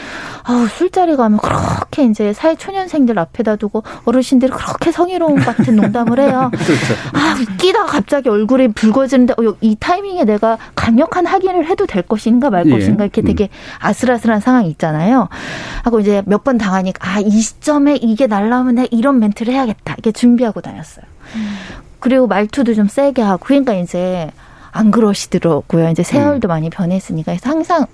아우 술자리 가면 그렇게 이제 사회 초년생들 앞에다 두고 어르신들이 그렇게 성희롱 같은 농담을 해요. 그렇죠. 아 웃기다 갑자기 얼굴이 붉어지는데 어, 이 타이밍에 내가 강력한 확인을 해도 될 것인가 말 예. 것인가 이렇게 되게 아슬아슬한 상황이 있잖아요. 하고 이제 몇 번 당하니까 아 이 시점에 이게 날라오면 내가 이런 멘트를 해야겠다 이렇게 준비하고 다녔어요. 그리고 말투도 좀 세게 하고 그러니까 이제 안 그러시더라고요. 이제 세월도 많이 변했으니까. 그래서 항상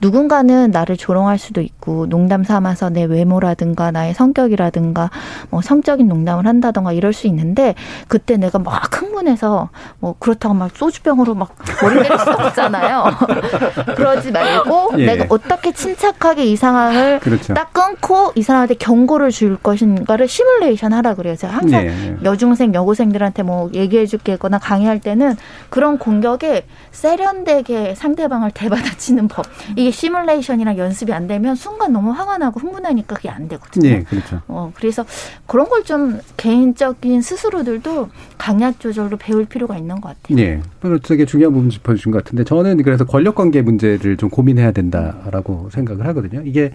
누군가는 나를 조롱할 수도 있고 농담 삼아서 내 외모라든가 나의 성격이라든가 뭐 성적인 농담을 한다던가 이럴 수 있는데 그때 내가 막 흥분해서 뭐 그렇다고 막 소주병으로 막 머리 때릴 수 없잖아요. 그러지 말고 예. 내가 어떻게 침착하게 이 상황을 그렇죠. 딱 끊고 이 사람한테 경고를 줄 것인가를 시뮬레이션 하라 그래요. 제가 항상 예, 예. 여중생, 여고생들한테 뭐 얘기해 줄게 거나 강의할 때는 그런 공 격에 세련되게 상대방을 대받아치는 법. 이게 시뮬레이션이랑 연습이 안 되면 순간 너무 화가 나고 흥분하니까 그게 안 되거든요. 예, 그렇죠. 어, 그래서 그런 걸 좀 개인적인 스스로들도 강약 조절로 배울 필요가 있는 것 같아요. 예. 되게 중요한 부분 짚어주신 것 같은데 저는 그래서 권력 관계 문제를 좀 고민해야 된다라고 생각을 하거든요. 이게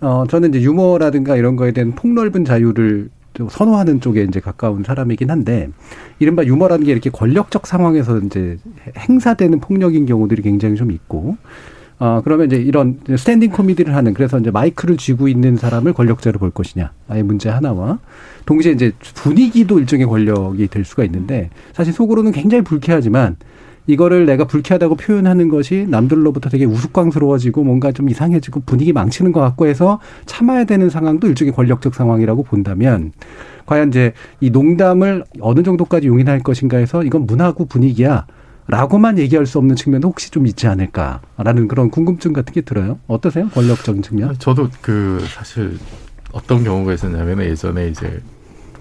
어 저는 이제 유머라든가 이런 거에 대한 폭넓은 자유를 좀 선호하는 쪽에 이제 가까운 사람이긴 한데 이른바 유머라는 게 이렇게 권력적 상황에서 이제 행사되는 폭력인 경우들이 굉장히 좀 있고 어, 그러면 이제 이런 스탠딩 코미디를 하는 그래서 이제 마이크를 쥐고 있는 사람을 권력자로 볼 것이냐. 아예 문제 하나와 동시에 이제 분위기도 일종의 권력이 될 수가 있는데 사실 속으로는 굉장히 불쾌하지만 이거를 내가 불쾌하다고 표현하는 것이 남들로부터 되게 우스꽝스러워지고 뭔가 좀 이상해지고 분위기 망치는 것 같고 해서 참아야 되는 상황도 일종의 권력적 상황이라고 본다면 과연 이제 이 농담을 어느 정도까지 용인할 것인가 해서 이건 문화고 분위기야. 라고만 얘기할 수 없는 측면도 혹시 좀 있지 않을까라는 그런 궁금증 같은 게 들어요. 어떠세요? 권력적인 측면? 저도 그 사실 어떤 경우가 있었냐면 예전에 이제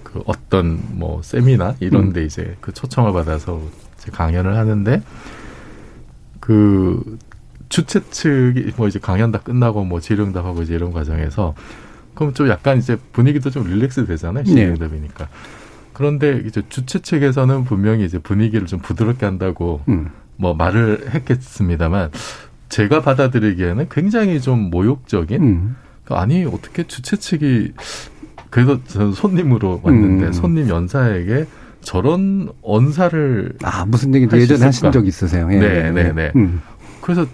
그 어떤 뭐 세미나 이런 데 음. 이제 그 초청을 받아서 강연을 하는데 그 주최 측이 뭐 이제 강연 다 끝나고 뭐 질의응답하고 이제 이런 과정에서 그럼 좀 약간 이제 분위기도 좀 릴렉스 되잖아요. 네. 질의응답이니까. 네. 그런데 이제 주최 측에서는 분명히 이제 분위기를 좀 부드럽게 한다고 음. 뭐 말을 했겠습니다만 제가 받아들이기에는 굉장히 좀 모욕적인 음. 그러니까 아니 어떻게 주최 측이 그래도 저는 손님으로 왔는데 음. 손님 연사에게 저런 언사를 아 무슨 얘기 예전에 하신 적 있으세요? 예. 네, 네, 네. 음. 그래서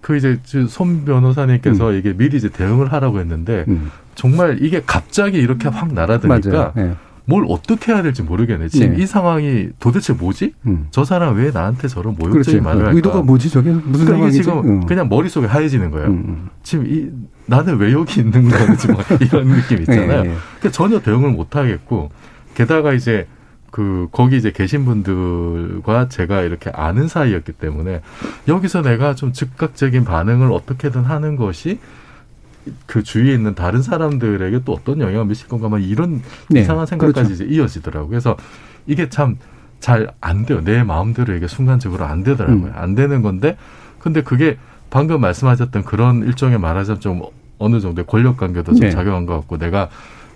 그 이제 손 변호사님께서 음. 이게 미리 이제 대응을 하라고 했는데 음. 정말 이게 갑자기 이렇게 확 날아드니까 네. 뭘 어떻게 해야 될지 모르겠네. 지금 네. 이 상황이 도대체 뭐지? 음. 저 사람 왜 나한테 저런 모욕적인 말을 할까? 의도가 뭐지 저게 무슨 그러니까 상황이지? 지금 음. 그냥 머릿속에 하얘지는 거예요. 음. 음. 지금 이 나는 왜 여기 있는 뭐 이런 느낌 있잖아요. 네. 그러니까 전혀 대응을 못 하겠고 게다가 이제 그 거기 이제 계신 분들과 제가 이렇게 아는 사이였기 때문에 여기서 내가 좀 즉각적인 반응을 어떻게든 하는 것이 그 주위에 있는 다른 사람들에게 또 어떤 영향을 미칠 건가 막 이런 네, 이상한 생각까지 그렇죠. 이제 이어지더라고요. 그래서 이게 참 잘 안 돼요. 내 마음대로 이게 순간적으로 안 되더라고요. 음. 안 되는 건데 근데 그게 방금 말씀하셨던 그런 일종의 말하자면 좀 어느 정도의 권력 관계도 좀 네. 작용한 것 같고 내가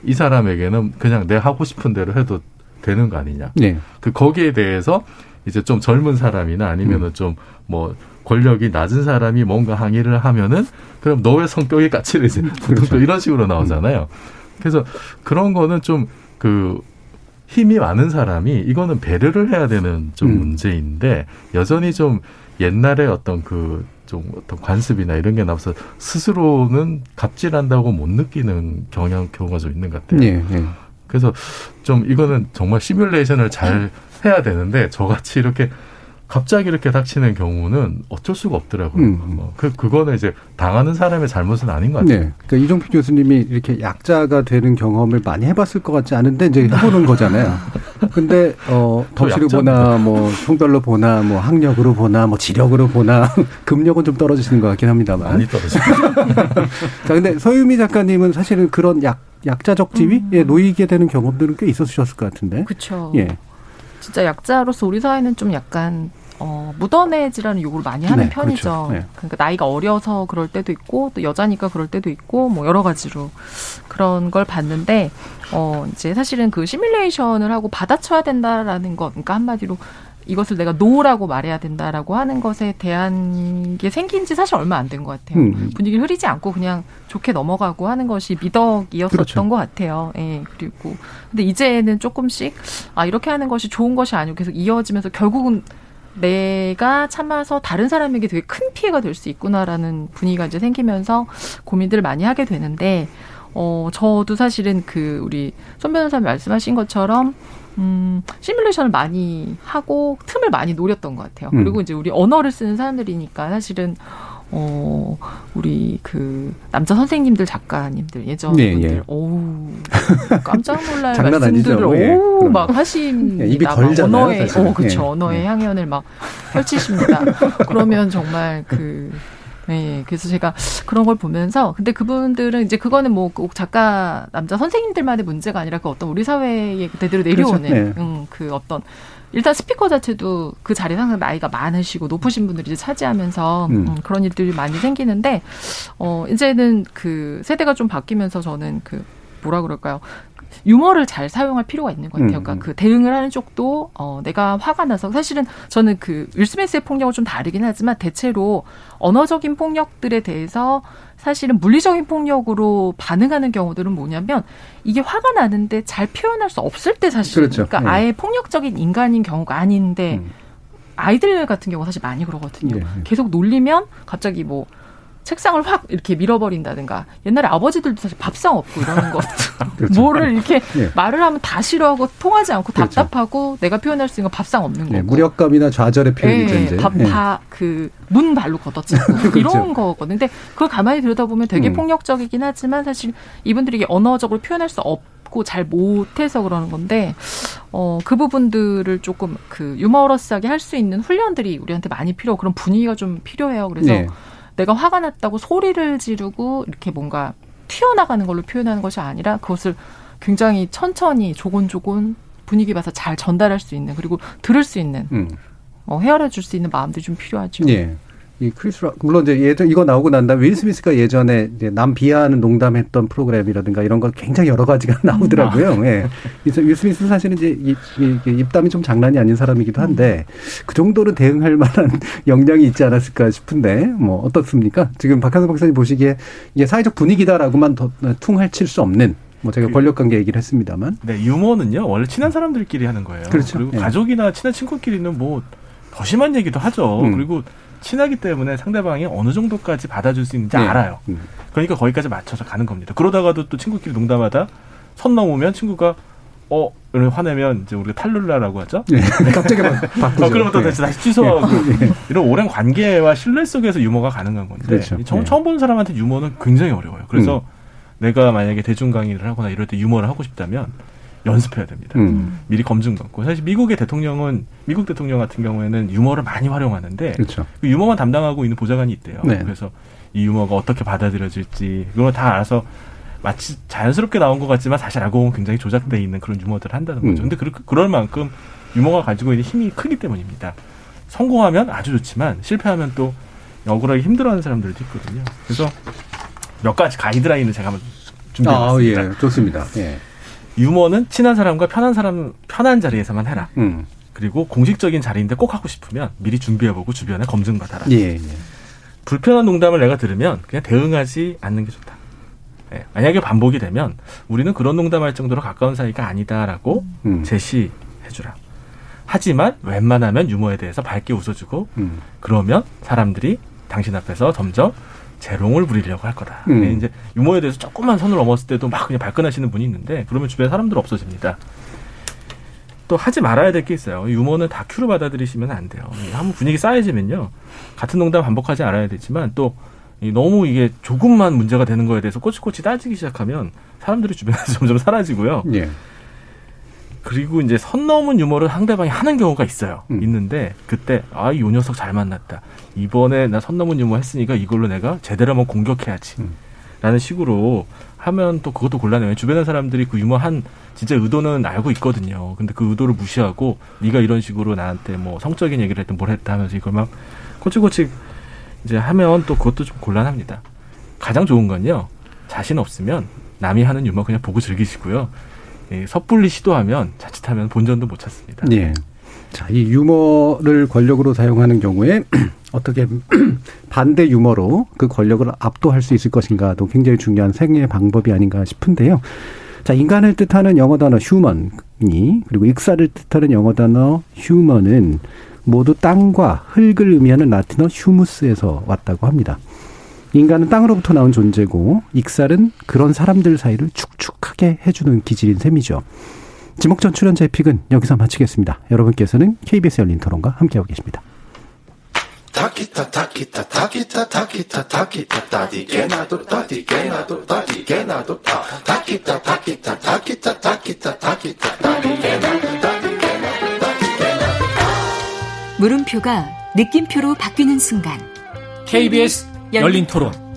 이 사람에게는 그냥 내 하고 싶은 대로 해도 되는 거 아니냐. 네. 그 거기에 대해서 이제 좀 젊은 사람이나 아니면은 음. 좀뭐 권력이 낮은 사람이 뭔가 항의를 하면은 그럼 너의 성격이 까칠해지. 그렇죠. 이런 식으로 나오잖아요. 그래서 그런 거는 좀 그 힘이 많은 사람이 이거는 배려를 해야 되는 좀 음. 문제인데 여전히 좀 옛날에 어떤 그 좀 어떤 관습이나 이런 게 나와서 스스로는 갑질한다고 못 느끼는 경향 경우가 좀 있는 것 같아요. 네, 네. 그래서 좀 이거는 정말 시뮬레이션을 잘 해야 되는데 저같이 이렇게 갑자기 이렇게 닥치는 경우는 어쩔 수가 없더라고요. 음. 뭐그 그거는 이제 당하는 사람의 잘못은 아닌 것 같아요. 네. 그러니까 이종필 교수님이 이렇게 약자가 되는 경험을 많이 해봤을 것 같지 않은데 이제 해보는 거잖아요. 근데 어 덩치로 보나 뭐 총별로 보나 뭐 학력으로 보나 뭐 지력으로 보나 금력은 좀 떨어지시는 것 같긴 합니다만. 많이 떨어지죠. 자, 근데 서유미 작가님은 사실은 그런 약 약자적 지위에 음. 놓이게 되는 경험들은 꽤 있었으셨을 것 같은데. 그렇죠. 예. 진짜 약자로서 우리 사회는 좀 약간 어, 무던해지라는 요구를 많이 하는 네, 편이죠. 그렇죠. 네. 그러니까 나이가 어려서 그럴 때도 있고 또 여자니까 그럴 때도 있고 뭐 여러 가지로 그런 걸 봤는데 어 이제 사실은 그 시뮬레이션을 하고 받아쳐야 된다라는 것 그러니까 한마디로 이것을 내가 no라고 말해야 된다라고 하는 것에 대한 게 생긴 지 사실 얼마 안 된 것 같아요. 음. 분위기를 흐리지 않고 그냥 좋게 넘어가고 하는 것이 미덕이었었던 그렇죠. 것 같아요. 예. 그리고 근데 이제는 조금씩 아 이렇게 하는 것이 좋은 것이 아니고 계속 이어지면서 결국은 내가 참아서 다른 사람에게 되게 큰 피해가 될 수 있구나라는 분위기가 이제 생기면서 고민들을 많이 하게 되는데 어 저도 사실은 그 우리 손 변호사님 말씀하신 것처럼 음, 시뮬레이션을 많이 하고 틈을 많이 노렸던 것 같아요. 음. 그리고 이제 우리 언어를 쓰는 사람들이니까 사실은 어, 우리 그 남자 선생님들 작가님들 예전 네, 분들 예. 어우 깜짝 놀랄 말씀들을 오 예, 막 하십니다. 예, 입이 걸잖아요. 언어의 어 그렇죠. 예. 언어의 예. 향연을 막 펼치십니다. 그러면 정말 그 네, 그래서 제가 그런 걸 보면서 근데 그분들은 이제 그거는 뭐 꼭 작가 남자 선생님들만의 문제가 아니라 그 어떤 우리 사회에 그대로 내려오는 그렇죠. 네. 음, 그 어떤 일단 스피커 자체도 그 자리에 항상 나이가 많으시고 높으신 분들이 이제 차지하면서 음. 음, 그런 일들이 많이 생기는데 어 이제는 그 세대가 좀 바뀌면서 저는 그 뭐라 그럴까요? 유머를 잘 사용할 필요가 있는 것 같아요. 음, 그러니까 음. 그 대응을 하는 쪽도 어 내가 화가 나서 사실은 저는 그 윌스미스의 폭력은 좀 다르긴 하지만 대체로 언어적인 폭력들에 대해서 사실은 물리적인 폭력으로 반응하는 경우들은 뭐냐면 이게 화가 나는데 잘 표현할 수 없을 때 사실 그렇죠. 그러니까 네. 아예 폭력적인 인간인 경우가 아닌데 음. 아이들 같은 경우 사실 많이 그러거든요. 네. 계속 놀리면 갑자기 뭐 책상을 확 이렇게 밀어버린다든가 옛날에 아버지들도 사실 밥상 없고 이러는 거 그렇죠. 뭐를 이렇게 네. 말을 하면 다 싫어하고 통하지 않고 그렇죠. 답답하고 내가 표현할 수 있는 건 밥상 없는 거고 네, 무력감이나 좌절의 표현이죠, 이제. 예. 다그 문 발로 걷어치고 그렇죠. 이런 거거든요. 근데 그걸 가만히 들여다보면 되게 음. 폭력적이긴 하지만 사실 이분들이 이게 언어적으로 표현할 수 없고 잘 못해서 그러는 건데 어 그 부분들을 조금 그 유머러스하게 할 수 있는 훈련들이 우리한테 많이 필요 그런 분위기가 좀 필요해요. 그래서 네. 내가 화가 났다고 소리를 지르고 이렇게 뭔가 튀어나가는 걸로 표현하는 것이 아니라 그것을 굉장히 천천히 조곤조곤 분위기 봐서 잘 전달할 수 있는 그리고 들을 수 있는 음. 어, 헤아려 줄 수 있는 마음들이 좀 필요하죠. 예. 이 크리스 락 물론 이제 예전 이거 나오고 난 다음 윌 스미스가 예전에 이제 남 비하하는 농담했던 프로그램이라든가 이런 거 굉장히 여러 가지가 나오더라고요. 예. 그래서 윌 스미스는 사실은 이제 입, 이- 이 입담이 좀 장난이 아닌 사람이기도 한데 그 정도로 대응할 만한 역량이 있지 않았을까 싶은데 뭐 어떻습니까? 지금 박한석 박사님 보시기에 이게 사회적 분위기다라고만 더 퉁할 칠 수 없는 뭐 제가 권력 관계 얘기를 했습니다만 네, 유머는요 원래 친한 사람들끼리 하는 거예요. 그렇죠. 리고 예. 가족이나 친한 친구끼리는 뭐 더 심한 얘기도 하죠. 음. 그리고 친하기 때문에 상대방이 어느 정도까지 받아줄 수 있는지 네. 알아요. 음. 그러니까 거기까지 맞춰서 가는 겁니다. 그러다가도 또 친구끼리 농담하다 선 넘으면 친구가 어 이런 화내면 이제 우리가 탈룰라라고 하죠. 예. 갑자기 막 바꾸죠. 어, 그러면 또 예. 다시 취소하고 예. 이런 오랜 관계와 신뢰 속에서 유머가 가능한 건데 그렇죠. 처음, 예. 처음 보는 사람한테 유머는 굉장히 어려워요. 그래서 내가 만약에 대중 강의를 하거나 이럴 때 유머를 하고 싶다면 연습해야 됩니다. 음. 미리 검증 받고 사실 미국의 대통령은 미국 대통령 같은 경우에는 유머를 많이 활용하는데 그렇죠. 그 유머만 담당하고 있는 보좌관이 있대요. 네. 그래서 이 유머가 어떻게 받아들여질지 그걸 다 알아서 마치 자연스럽게 나온 것 같지만 사실 알고 보면 굉장히 조작돼 있는 그런 유머들을 한다는 거죠. 음. 근데 그, 그럴 만큼 유머가 가지고 있는 힘이 크기 때문입니다. 성공하면 아주 좋지만 실패하면 또 억울하게 힘들어하는 사람들도 있거든요. 그래서 몇 가지 가이드라인을 제가 한번 아, 준비해봤습니다. 예. 좋습니다. 예. 유머는 친한 사람과 편한 사람 편한 자리에서만 해라. 음. 그리고 공식적인 자리인데 꼭 하고 싶으면 미리 준비해보고 주변에 검증받아라. 예, 예. 불편한 농담을 내가 들으면 그냥 대응하지 않는 게 좋다. 예, 만약에 반복이 되면 우리는 그런 농담할 정도로 가까운 사이가 아니다라고 음. 제시해주라. 하지만 웬만하면 유머에 대해서 밝게 웃어주고 음. 그러면 사람들이 당신 앞에서 점점 재롱을 부리려고 할 거다. 음. 예, 이제 유머에 대해서 조금만 선을 넘었을 때도 막 그냥 발끈하시는 분이 있는데 그러면 주변에 사람들 없어집니다. 또 하지 말아야 될 게 있어요. 유머는 다큐로 받아들이시면 안 돼요. 예, 한번 분위기 쌓여지면요. 같은 농담 반복하지 않아야 되지만 또이 너무 이게 조금만 문제가 되는 거에 대해서 꼬치꼬치 따지기 시작하면 사람들이 주변에서 점점 사라지고요. 예. 그리고 이제 선 넘은 유머를 상대방이 하는 경우가 있어요. 음. 있는데 그때 아이 녀석 잘 만났다. 이번에 나 선 넘은 유머 했으니까 이걸로 내가 제대로 한번 공격해야지. 음. 라는 식으로 하면 또 그것도 곤란해요. 주변의 사람들이 그 유머 한 진짜 의도는 알고 있거든요. 근데 그 의도를 무시하고 네가 이런 식으로 나한테 뭐 성적인 얘기를 했든 뭘 했다 하면서 이걸 막 꼬치꼬치 이제 하면 또 그것도 좀 곤란합니다. 가장 좋은 건요. 자신 없으면 남이 하는 유머 그냥 보고 즐기시고요. 예, 섣불리 시도하면 자칫하면 본전도 못 찾습니다. 예. 자, 이 유머를 권력으로 사용하는 경우에 어떻게 반대 유머로 그 권력을 압도할 수 있을 것인가도 굉장히 중요한 생애 방법이 아닌가 싶은데요. 자, 인간을 뜻하는 영어 단어 휴먼이 그리고 익사를 뜻하는 영어 단어 휴먼은 모두 땅과 흙을 의미하는 라틴어 humus에서 왔다고 합니다. 인간은 땅으로부터 나온 존재고 익살은 그런 사람들 사이를 축축하게 해주는 기질인 셈이죠. 지목전 출연자의 pick은 여기서 마치겠습니다. 여러분께서는 KBS 열린 토론과 함께하고 계십니다. 타키타 타키타 타키타 타키타 타키타. 타디게 나도 타디게 나도 타디게 나도. 타 타키타 타키타 타키타 타키타 타키타. 타디게나도 타디게나도 물음표가 느낌표로 바뀌는 순간. KBS 열린 토론.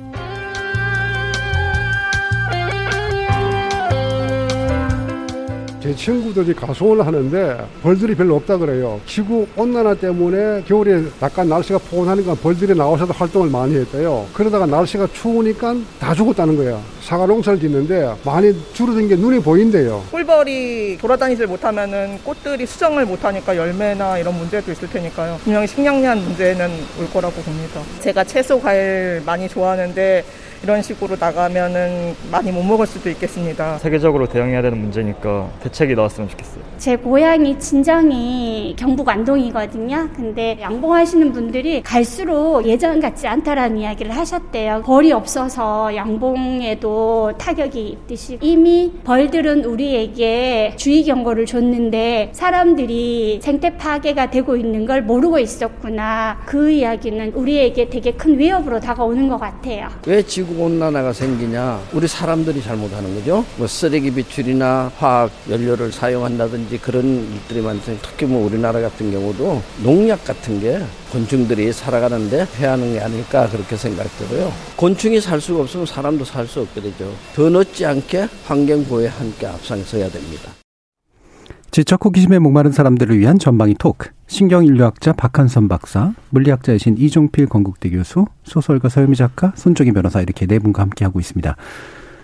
제 친구들이 가수원을 하는데 벌들이 별로 없다 그래요. 지구 온난화 때문에 겨울에 약간 날씨가 포근하니까 벌들이 나오셔서 활동을 많이 했대요. 그러다가 날씨가 추우니까 다 죽었다는 거야. 사과 농사를 짓는데 많이 줄어든 게 눈에 보인대요. 꿀벌이 돌아다니질 못하면은 꽃들이 수정을 못하니까 열매나 이런 문제도 있을 테니까요. 분명히 식량난 문제는 올 거라고 봅니다. 제가 채소 과일 많이 좋아하는데 이런 식으로 나가면은 많이 못 먹을 수도 있겠습니다. 세계적으로 대응해야 되는 문제니까 대책이 나왔으면 좋겠어요. 제 고향이 친정이 경북 안동이거든요. 근데 양봉하시는 분들이 갈수록 예전 같지 않다라는 이야기를 하셨대요. 벌이 없어서 양봉에도 타격이 있듯이 이미 벌들은 우리에게 주의 경고를 줬는데 사람들이 생태 파괴가 되고 있는 걸 모르고 있었구나. 그 이야기는 우리에게 되게 큰 위협으로 다가오는 것 같아요. 왜 지구 온난화가 생기냐? 우리 사람들이 잘못하는 거죠. 뭐 쓰레기 배출이나 화학 연료를 사용한다든지 그런 일들이 많죠. 특히 뭐 우리나라 같은 경우도 농약 같은 게 곤충들이 살아가는데 해하는 게 아닐까 그렇게 생각되고요. 곤충이 살 수가 없으면 사람도 살 수 없게 되죠. 더 늦지 않게 환경 보호에 함께 앞장서야 됩니다. 지적 호기심에 목마른 사람들을 위한 전방위 토크. 신경인류학자 박한선 박사, 물리학자이신 이종필 건국대 교수, 소설가 서유미 작가, 손정희 변호사 이렇게 네 분과 함께하고 있습니다.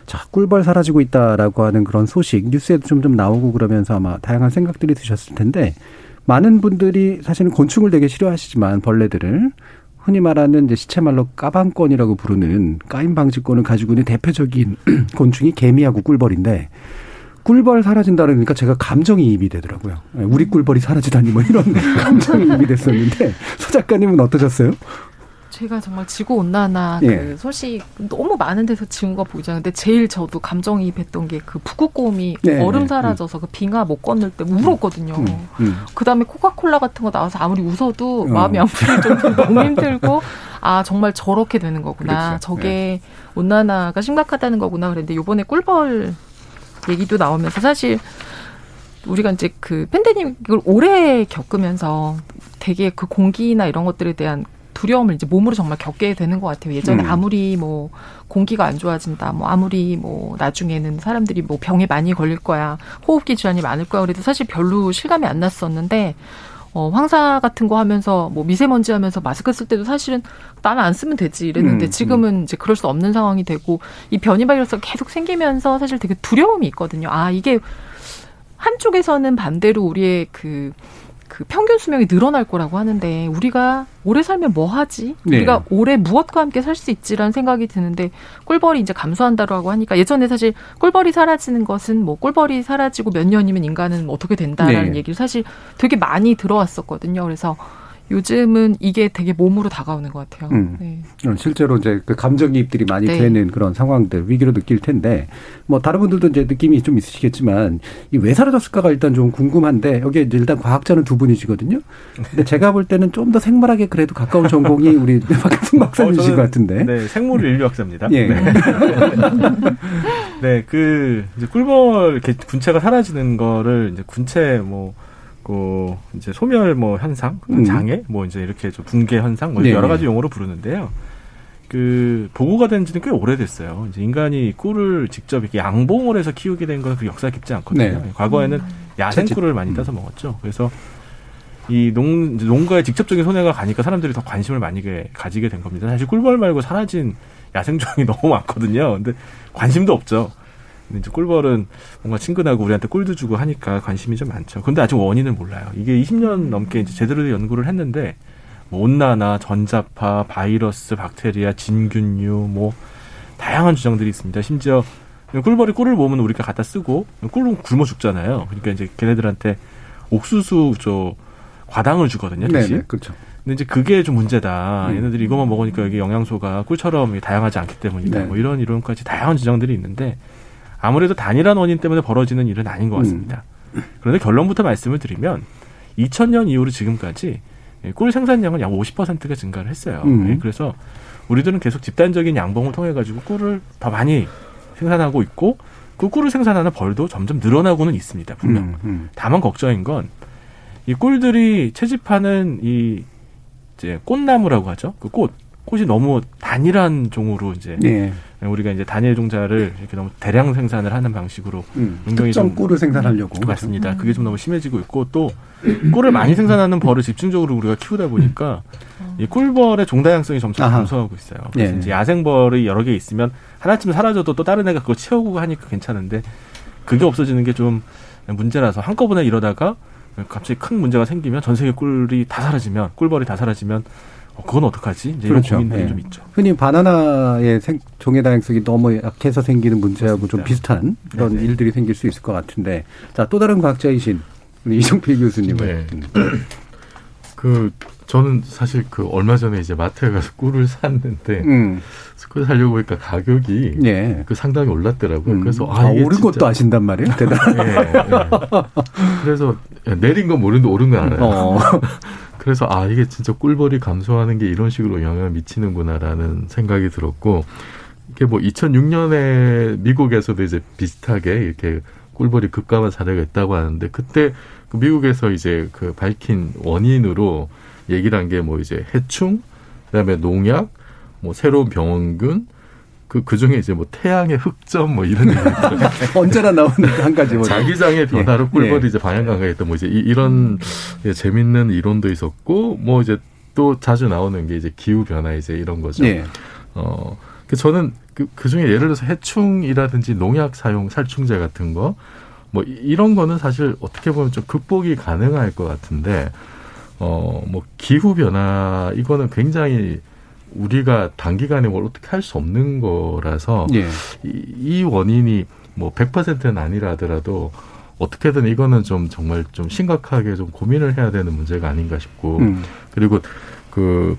자, 꿀벌 사라지고 있다라고 하는 그런 소식, 뉴스에도 좀, 좀 나오고 그러면서 아마 다양한 생각들이 드셨을 텐데, 많은 분들이 사실은 곤충을 되게 싫어하시지만, 벌레들을, 흔히 말하는 이제 시체말로 까방권이라고 부르는 까임 방지권을 가지고 있는 대표적인 곤충이 개미하고 꿀벌인데, 꿀벌 사라진다 그러니까 제가 감정이 입이 되더라고요. 우리 꿀벌이 사라지다니 뭐 이런 감정이 입이 됐었는데 소 작가님은 어떠셨어요? 제가 정말 지구 온난화 예. 그 소식 너무 많은 데서 지은 거 보잖아요. 근데 제일 저도 감정이입했던 게 그 북극곰이 네, 얼음 네. 사라져서 그 빙하 못 건널 때 울었거든요. 음. 그 다음에 코카콜라 같은 거 나와서 아무리 웃어도 어. 마음이 안 풀릴 정도로 너무 힘들고 아 정말 저렇게 되는 거구나. 그렇죠. 저게 온난화가 심각하다는 거구나. 그랬는데 요번에 꿀벌 얘기도 나오면서 사실 우리가 이제 그 팬데믹을 오래 겪으면서 되게 그 공기나 이런 것들에 대한 두려움을 이제 몸으로 정말 겪게 되는 것 같아요. 예전에 음. 아무리 뭐 공기가 안 좋아진다, 뭐 아무리 뭐 나중에는 사람들이 뭐 병에 많이 걸릴 거야, 호흡기 질환이 많을 거야, 그래도 사실 별로 실감이 안 났었는데 어, 황사 같은 거 하면서 뭐 미세먼지 하면서 마스크 쓸 때도 사실은 나는 안 쓰면 되지 이랬는데 음, 지금은 이제 그럴 수 없는 상황이 되고 이 변이 바이러스가 계속 생기면서 사실 되게 두려움이 있거든요. 아, 이게 한쪽에서는 반대로 우리의 그, 그 평균 수명이 늘어날 거라고 하는데 우리가 오래 살면 뭐 하지? 네. 우리가 오래 무엇과 함께 살 수 있지라는 생각이 드는데 꿀벌이 이제 감소한다라고 하니까 예전에 사실 꿀벌이 사라지는 것은 뭐 꿀벌이 사라지고 몇 년이면 인간은 뭐 어떻게 된다라는 네. 얘기를 사실 되게 많이 들어왔었거든요. 그래서 요즘은 이게 되게 몸으로 다가오는 것 같아요. 음. 네. 실제로 이제 그 감정이입들이 많이 네. 되는 그런 상황들 위기로 느낄 텐데 뭐 다른 분들도 이제 느낌이 좀 있으시겠지만 이 왜 사라졌을까가 일단 좀 궁금한데 여기 이제 일단 과학자는 두 분이시거든요. 근데 제가 볼 때는 좀 더 생물학에 그래도 가까운 전공이 우리 박한승 박사님이신 것 같은데. 네, 생물 인류 학자입니다. 예. 네. 네, 그 이제 꿀벌 이렇게 군체가 사라지는 거를 이제 군체 뭐. 그 이제 소멸 뭐 현상, 음. 장애, 뭐 이제 이렇게 좀 붕괴 현상, 뭐 네. 여러 가지 용어로 부르는데요. 그 보고가 된 지는 꽤 오래됐어요. 이제 인간이 꿀을 직접 이렇게 양봉을 해서 키우게 된 건 그 역사가 깊지 않거든요. 네. 과거에는 야생 채집. 꿀을 많이 따서 먹었죠. 그래서 이 농, 이제 농가에 직접적인 손해가 가니까 사람들이 더 관심을 많이 게- 가지게 된 겁니다. 사실 꿀벌 말고 사라진 야생종이 너무 많거든요. 근데 관심도 없죠. 근데 이제 꿀벌은 뭔가 친근하고 우리한테 꿀도 주고 하니까 관심이 좀 많죠. 근데 아직 원인을 몰라요. 이게 20년 넘게 이제 제대로 연구를 했는데 뭐 온난화, 전자파, 바이러스, 박테리아, 진균류 뭐 다양한 주장들이 있습니다. 심지어 꿀벌이 꿀을 모으면 우리가 갖다 쓰고 꿀은 굶어 죽잖아요. 그러니까 이제 걔네들한테 옥수수 저 과당을 주거든요. 대신. 네네, 그렇죠. 근데 이제 그게 좀 문제다. 음. 얘네들이 이것만 먹으니까 여기 영양소가 꿀처럼 다양하지 않기 때문이다. 네. 뭐 이런 이론까지 다양한 주장들이 있는데 아무래도 단일한 원인 때문에 벌어지는 일은 아닌 것 같습니다. 그런데 결론부터 말씀을 드리면 2000년 이후로 지금까지 꿀 생산량은 약 50%가 증가를 했어요. 음. 예, 그래서 우리들은 계속 집단적인 양봉을 통해 가지고 꿀을 더 많이 생산하고 있고 그 꿀을 생산하는 벌도 점점 늘어나고는 있습니다. 분명. 음, 음. 다만 걱정인 건 이 꿀들이 채집하는 이 이제 꽃나무라고 하죠. 그 꽃. 꽃이 너무 단일한 종으로 이제 예. 우리가 이제 단일 종자를 이렇게 너무 대량 생산을 하는 방식으로 음, 농경이 특정 좀 꿀을 생산하려고 맞습니다. 그렇죠? 그게 좀 너무 심해지고 있고 또 꿀을 많이 생산하는 벌을 집중적으로 우리가 키우다 보니까 이 꿀벌의 종 다양성이 점차 아하. 감소하고 있어요. 그래서 예. 이제 야생벌이 여러 개 있으면 하나쯤 사라져도 또 다른 애가 그거 채우고 하니까 괜찮은데 그게 없어지는 게 좀 문제라서 한꺼번에 이러다가 갑자기 큰 문제가 생기면 전 세계 꿀이 다 사라지면 꿀벌이 다 사라지면 어, 그건 어떡하지? 이제 이런 고민들이 예. 좀 있죠. 흔히 바나나의 생, 종의 다양성이 너무 약해서 생기는 문제하고 좀 비슷한 그런 네네. 일들이 생길 수 있을 것 같은데 자 또 다른 과학자이신 우리 이종필 교수님을 네. 그 저는 사실 그 얼마 전에 이제 마트에 가서 꿀을 샀는데 음. 꿀 사려고 보니까 가격이 예. 그 상당히 올랐더라고요. 음. 그래서 아, 이게 오른 진짜- 것도 아신단 말이에요? 대단. 예, 예. 그래서 내린 건 모르는데 오른 건 알아요. 어. 그래서 아 이게 진짜 꿀벌이 감소하는 게 이런 식으로 영향을 미치는구나라는 생각이 들었고 이게 뭐 2006년에 미국에서도 이제 비슷하게 이렇게 꿀벌이 급감한 사례가 있다고 하는데 그때 그 미국에서 이제 그 밝힌 원인으로 얘기를 한 게 뭐 이제 해충 그다음에 농약 뭐 새로운 병원균 그, 그 중에 이제 뭐 태양의 흑점 뭐 이런 언제나 나오는 한 가지 뭐. 자기장의 변화로 예. 꿀벌이 예. 이제 방향 감각했던 뭐 이제 이, 런 예, 재밌는 이론도 있었고 뭐 이제 또 자주 나오는 게 이제 기후 변화 이제 이런 거죠. 예. 어, 그 저는 그, 그 중에 예를 들어서 해충이라든지 농약 사용 살충제 같은 거 뭐 이런 거는 사실 어떻게 보면 좀 극복이 가능할 것 같은데 어, 뭐 기후 변화 이거는 굉장히 우리가 단기간에 뭘 어떻게 할 수 없는 거라서 예. 이, 이 원인이 뭐 100%는 아니라 하더라도 어떻게든 이거는 좀 정말 좀 심각하게 좀 고민을 해야 되는 문제가 아닌가 싶고 음. 그리고 그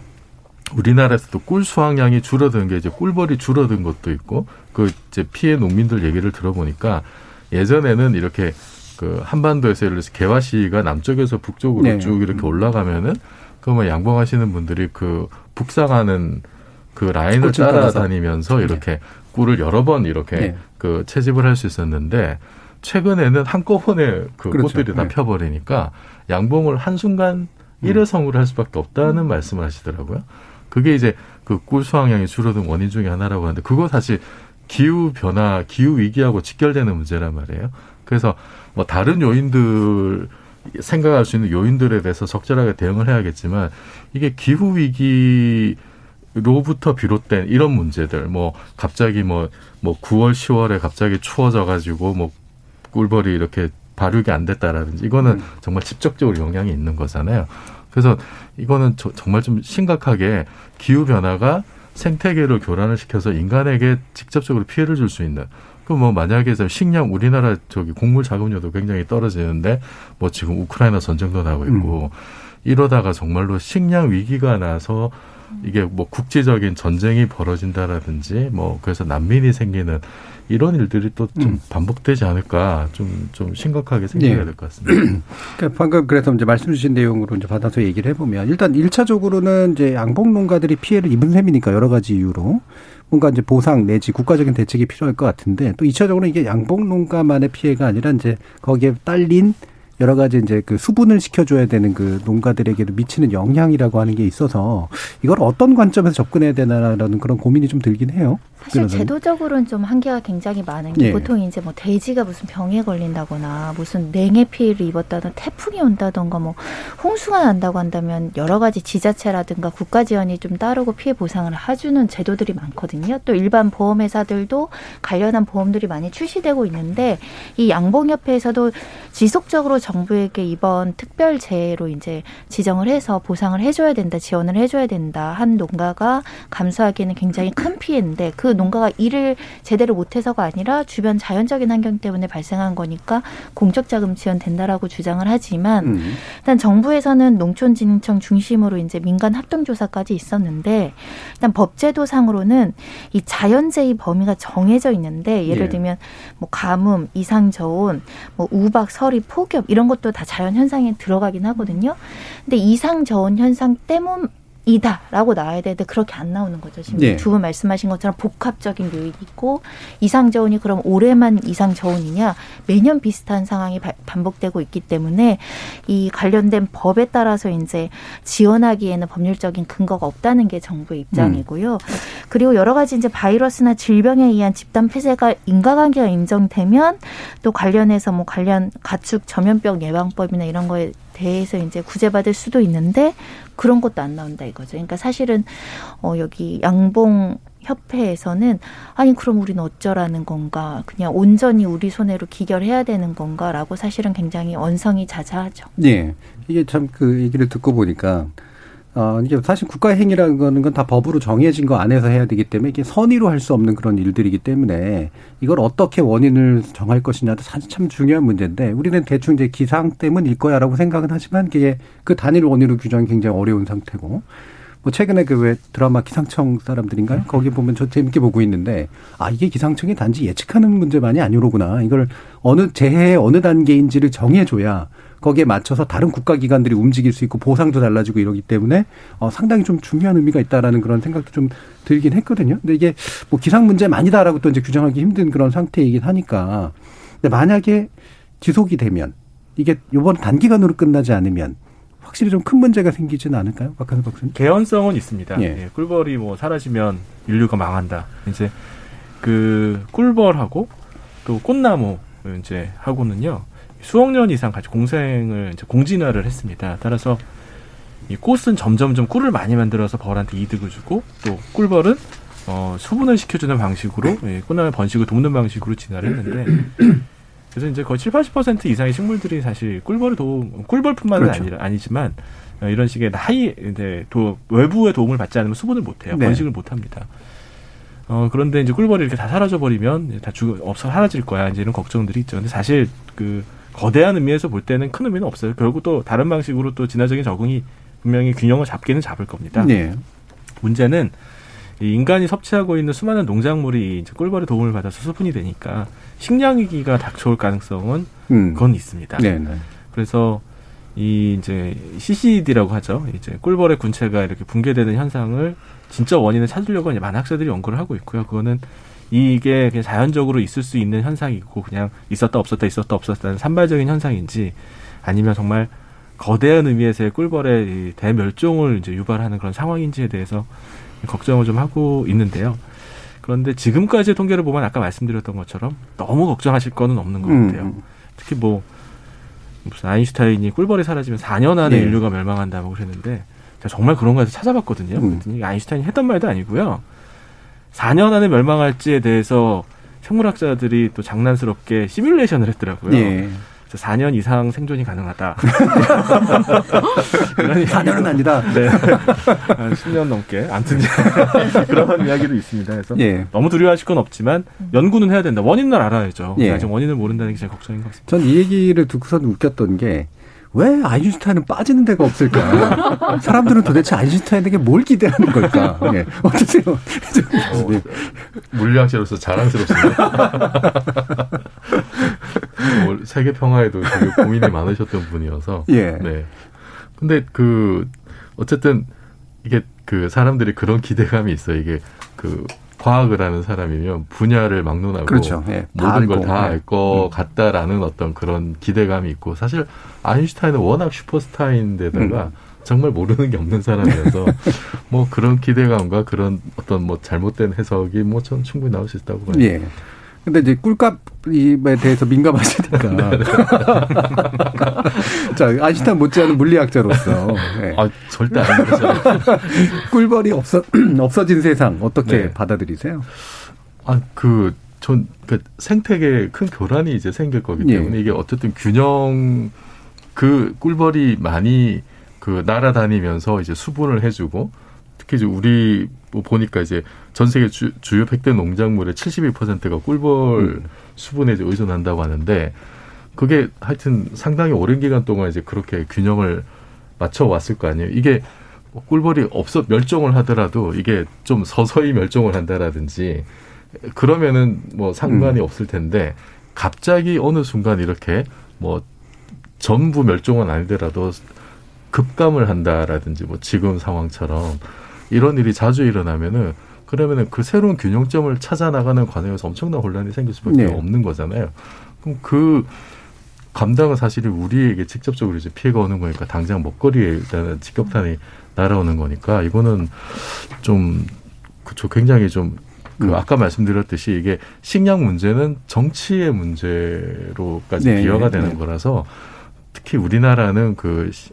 우리나라에서도 꿀 수확량이 줄어든 게 이제 꿀벌이 줄어든 것도 있고 그 이제 피해 농민들 얘기를 들어보니까 예전에는 이렇게 그 한반도에서 예를 들어서 개화 시가 남쪽에서 북쪽으로 네. 쭉 이렇게 올라가면은 그뭐 양봉하시는 분들이 그 북상하는 그 라인을. 따라다니면서 이렇게 꿀을 여러 번 이렇게 네. 그 채집을 할 수 있었는데 최근에는 한꺼번에 그 그렇죠. 꽃들이 다 네. 펴버리니까 양봉을 한순간 일회성으로 할 수밖에 없다는 말씀을 하시더라고요. 그게 이제 그 꿀 수확량이 줄어든 원인 중에 하나라고 하는데 그거 사실 기후 변화, 기후 위기하고 직결되는 문제란 말이에요. 그래서 뭐 다른 요인들 생각할 수 있는 요인들에 대해서 적절하게 대응을 해야겠지만 이게 기후 위기 로부터 비롯된 이런 문제들 뭐 갑자기 뭐뭐 9월 10월에 갑자기 추워져 가지고 뭐 꿀벌이 이렇게 발육이 안 됐다라든지 이거는 정말 직접적으로 영향이 있는 거잖아요. 그래서 이거는 저- 정말 좀 심각하게 기후 변화가 생태계를 교란을 시켜서 인간에게 직접적으로 피해를 줄 수 있는 그뭐 만약에 저 식량 우리나라 저기 곡물 자금률도 굉장히 떨어지는데 뭐 지금 우크라이나 전쟁도 나고 있고 이러다가 정말로 식량 위기가 나서 이게 뭐 국제적인 전쟁이 벌어진다라든지 뭐 그래서 난민이 생기는 이런 일들이 또좀 반복되지 않을까 좀 좀 심각하게 생겨야 예. 될것 같습니다. 그러니까 방금 그래서 이제 말씀 주신 내용으로 이제 받아서 얘기를 해보면 일단 일차적으로는 이제 양봉 농가들이 피해를 입은 셈이니까 여러 가지 이유로 뭔가 이제 보상 내지 국가적인 대책이 필요할 것 같은데 또 2차적으로 이게 양봉 농가만의 피해가 아니라 이제 거기에 딸린 여러 가지 이제 그 수분을 시켜줘야 되는 그 농가들에게도 미치는 영향이라고 하는 게 있어서 이걸 어떤 관점에서 접근해야 되나라는 그런 고민이 좀 들긴 해요. 사실 변호사님. 제도적으로는 좀 한계가 굉장히 많은 게 예. 보통 이제 뭐 돼지가 무슨 병에 걸린다거나 무슨 냉해 피해를 입었다든 태풍이 온다던가 뭐 홍수가 난다고 한다면 여러 가지 지자체라든가 국가 지원이 좀 따르고 피해 보상을 해주는 제도들이 많거든요. 또 일반 보험회사들도 관련한 보험들이 많이 출시되고 있는데 이 양봉협회에서도 지속적으로 정부에게 이번 특별재해로 이제 지정을 해서 보상을 해줘야 된다, 지원을 해줘야 된다 한 농가가 감수하기에는 굉장히 큰 피해인데 그 농가가 일을 제대로 못해서가 아니라 주변 자연적인 환경 때문에 발생한 거니까 공적 자금 지원 된다라고 주장을 하지만 음. 일단 정부에서는 농촌진흥청 중심으로 이제 민간 합동조사까지 있었는데 일단 법제도상으로는 이 자연재해 범위가 정해져 있는데 예를 예. 들면 뭐 가뭄, 이상저온, 뭐 우박, 서리, 폭염 이런 것도 다 자연 현상에 들어가긴 하거든요. 근데 이상 저온 현상 때문 이다라고 나와야 되는데 그렇게 안 나오는 거죠. 지금 네. 두분 말씀하신 것처럼 복합적인 요인이 있고 이상 저온이 그럼 올해만 이상 저온이냐 매년 비슷한 상황이 바- 반복되고 있기 때문에 이 관련된 법에 따라서 이제 지원하기에는 법률적인 근거가 없다는 게 정부의 입장이고요. 그리고 여러 가지 이제 바이러스나 질병에 의한 집단 폐쇄가 인과관계가 인정되면 또 관련해서 뭐 관련 가축 전염병 예방법이나 이런 거에 대해서 이제 구제받을 수도 있는데 그런 것도 안 나온다 이거죠. 그러니까 사실은 어 여기 양봉 협회에서는 아니 그럼 우리는 어쩌라는 건가 그냥 온전히 우리 손해로 기결해야 되는 건가라고 사실은 굉장히 언성이 자자하죠. 예. 이게 참 그 얘기를 듣고 보니까 어, 이게 사실 국가 행위라는 거는 건 다 법으로 정해진 거 안에서 해야 되기 때문에 이게 선의로 할 수 없는 그런 일들이기 때문에 이걸 어떻게 원인을 정할 것이냐도 사실 참 중요한 문제인데 우리는 대충 이제 기상 때문일 거야라고 생각은 하지만 그게 그 단일 원인으로 규정이 굉장히 어려운 상태고 뭐 최근에 그 왜 드라마 기상청 사람들인가요? 거기 보면 저 재밌게 보고 있는데 아 이게 기상청이 단지 예측하는 문제만이 아니로구나. 이걸 어느 재해의 어느 단계인지를 정해줘야 거기에 맞춰서 다른 국가기관들이 움직일 수 있고 보상도 달라지고 이러기 때문에 어, 상당히 좀 중요한 의미가 있다라는 그런 생각도 좀 들긴 했거든요. 근데 이게 뭐 기상 문제만이다라고 또 이제 규정하기 힘든 그런 상태이긴 하니까. 근데 만약에 지속이 되면 이게 요번 단기간으로 끝나지 않으면 확실히 좀 큰 문제가 생기지는 않을까요? 박한수 박사님? 개연성은 있습니다. 예. 예, 꿀벌이 뭐 사라지면 인류가 망한다. 이제 그 꿀벌하고 또 꽃나무 이제 하고는요 수억 년 이상 같이 공생을 이제 공진화를 했습니다. 따라서 이 꽃은 점점점 꿀을 많이 만들어서 벌한테 이득을 주고 또 꿀벌은 어, 수분을 시켜주는 방식으로 예, 꽃나무 번식을 돕는 방식으로 진화를 했는데 그래서 이제 거의 7, 80% 이상의 식물들이 사실 꿀벌의 도움, 꿀벌뿐만은 그렇죠. 아니, 아니지만 어, 이런 식의 하이 이제 도, 외부의 도움을 받지 않으면 수분을 못 해요. 네. 번식을 못 합니다. 어 그런데 이제 꿀벌이 이렇게 다 사라져 버리면 다 죽, 없어 사라질 거야 이제 이런 걱정들이 있죠. 근데 사실 그 거대한 의미에서 볼 때는 큰 의미는 없어요. 결국 또 다른 방식으로 또 진화적인 적응이 분명히 균형을 잡기는 잡을 겁니다. 네. 문제는 이 인간이 섭취하고 있는 수많은 농작물이 이제 꿀벌의 도움을 받아서 수분이 되니까 식량 위기가 닥쳐올 가능성은 음. 그건 있습니다. 네, 네. 그래서 이 이제 CCD라고 하죠. 이제 꿀벌의 군체가 이렇게 붕괴되는 현상을 진짜 원인을 찾으려고 이제 많은 학자들이 연구를 하고 있고요. 그거는 이게 그냥 자연적으로 있을 수 있는 현상이고 그냥 있었다 없었다 있었다 없었다는 산발적인 현상인지 아니면 정말 거대한 의미에서의 꿀벌의 이 대멸종을 이제 유발하는 그런 상황인지에 대해서 걱정을 좀 하고 있는데요. 그런데 지금까지의 통계를 보면 아까 말씀드렸던 것처럼 너무 걱정하실 거는 없는 것 음. 같아요. 특히 뭐 무슨 아인슈타인이 꿀벌이 사라지면 4년 안에 네. 인류가 멸망한다고 그랬는데 제가 정말 그런가 해서 찾아봤거든요. 음. 그랬더니 아인슈타인이 했던 말도 아니고요. 4년 안에 멸망할지에 대해서 생물학자들이 또 장난스럽게 시뮬레이션을 했더라고요. 예. 그래서 4년 이상 생존이 가능하다. 4년은 아니다. 네. 한 10년 넘게. 아무튼 그런 이야기도 있습니다. 그래서 예. 너무 두려워하실 건 없지만 연구는 해야 된다. 원인을 알아야죠. 예. 아직 원인을 모른다는 게 제일 걱정인 것 같습니다. 전 이 얘기를 듣고선 웃겼던 게, 왜 아인슈타인은 빠지는 데가 없을까? 사람들은 도대체 아인슈타인에게 뭘 기대하는 걸까? 예. 어떠세요? 어, 물리학자로서 자랑스럽습니다. 뭐 세계 평화에도 되게 고민이 많으셨던 분이어서. 예. 네. 근데 그 어쨌든 이게 그 사람들이 그런 기대감이 있어요. 이게 그 과학을 하는 사람이면 분야를 막론하고 그렇죠. 예, 다 모든 걸. 다알 예. 것 같다라는 어떤 그런 기대감이 있고 사실 아인슈타인은 워낙 슈퍼스타인데다가 음. 정말 모르는 게 없는 사람이어서 뭐 그런 기대감과 그런 어떤 뭐 잘못된 해석이 뭐 전 충분히 나올 수 있다고 봐요. 예. 근데 이제 꿀값에 대해서 민감하시니까. 자, 아인슈타인 못지않은 물리학자로서. 예. 아, 절대 아닙니다. 꿀벌이 없어, 없어진 세상 어떻게 네. 받아들이세요? 아, 그, 전, 그 생태계에 큰 교란이 이제 생길 거기 예. 때문에 이게 어쨌든 균형, 그 꿀벌이 많이 그 날아다니면서 이제 수분을 해주고 특히 이제 우리 뭐 보니까 이제 전 세계 주, 주요 100대 농작물의 72%가 꿀벌 음. 수분에 이제 의존한다고 하는데 그게 하여튼 상당히 오랜 기간 동안 이제 그렇게 균형을 맞춰 왔을 거 아니에요. 이게 꿀벌이 없어 멸종을 하더라도 이게 좀 서서히 멸종을 한다라든지 그러면은 뭐 상관이 음. 없을 텐데 갑자기 어느 순간 이렇게 뭐 전부 멸종은 아니더라도 급감을 한다라든지 뭐 지금 상황처럼 이런 일이 자주 일어나면은 그러면은 그 새로운 균형점을 찾아 나가는 과정에서 엄청난 혼란이 생길 수밖에 네. 없는 거잖아요. 그럼 그 감당은 사실은 우리에게 직접적으로 이제 피해가 오는 거니까 당장 먹거리에 일단은 직격탄이 날아오는 거니까 이거는 좀 그쵸 굉장히 좀그 음. 아까 말씀드렸듯이 이게 식량 문제는 정치의 문제로까지 네, 비화가 네, 되는 네. 거라서 특히 우리나라는 그 시-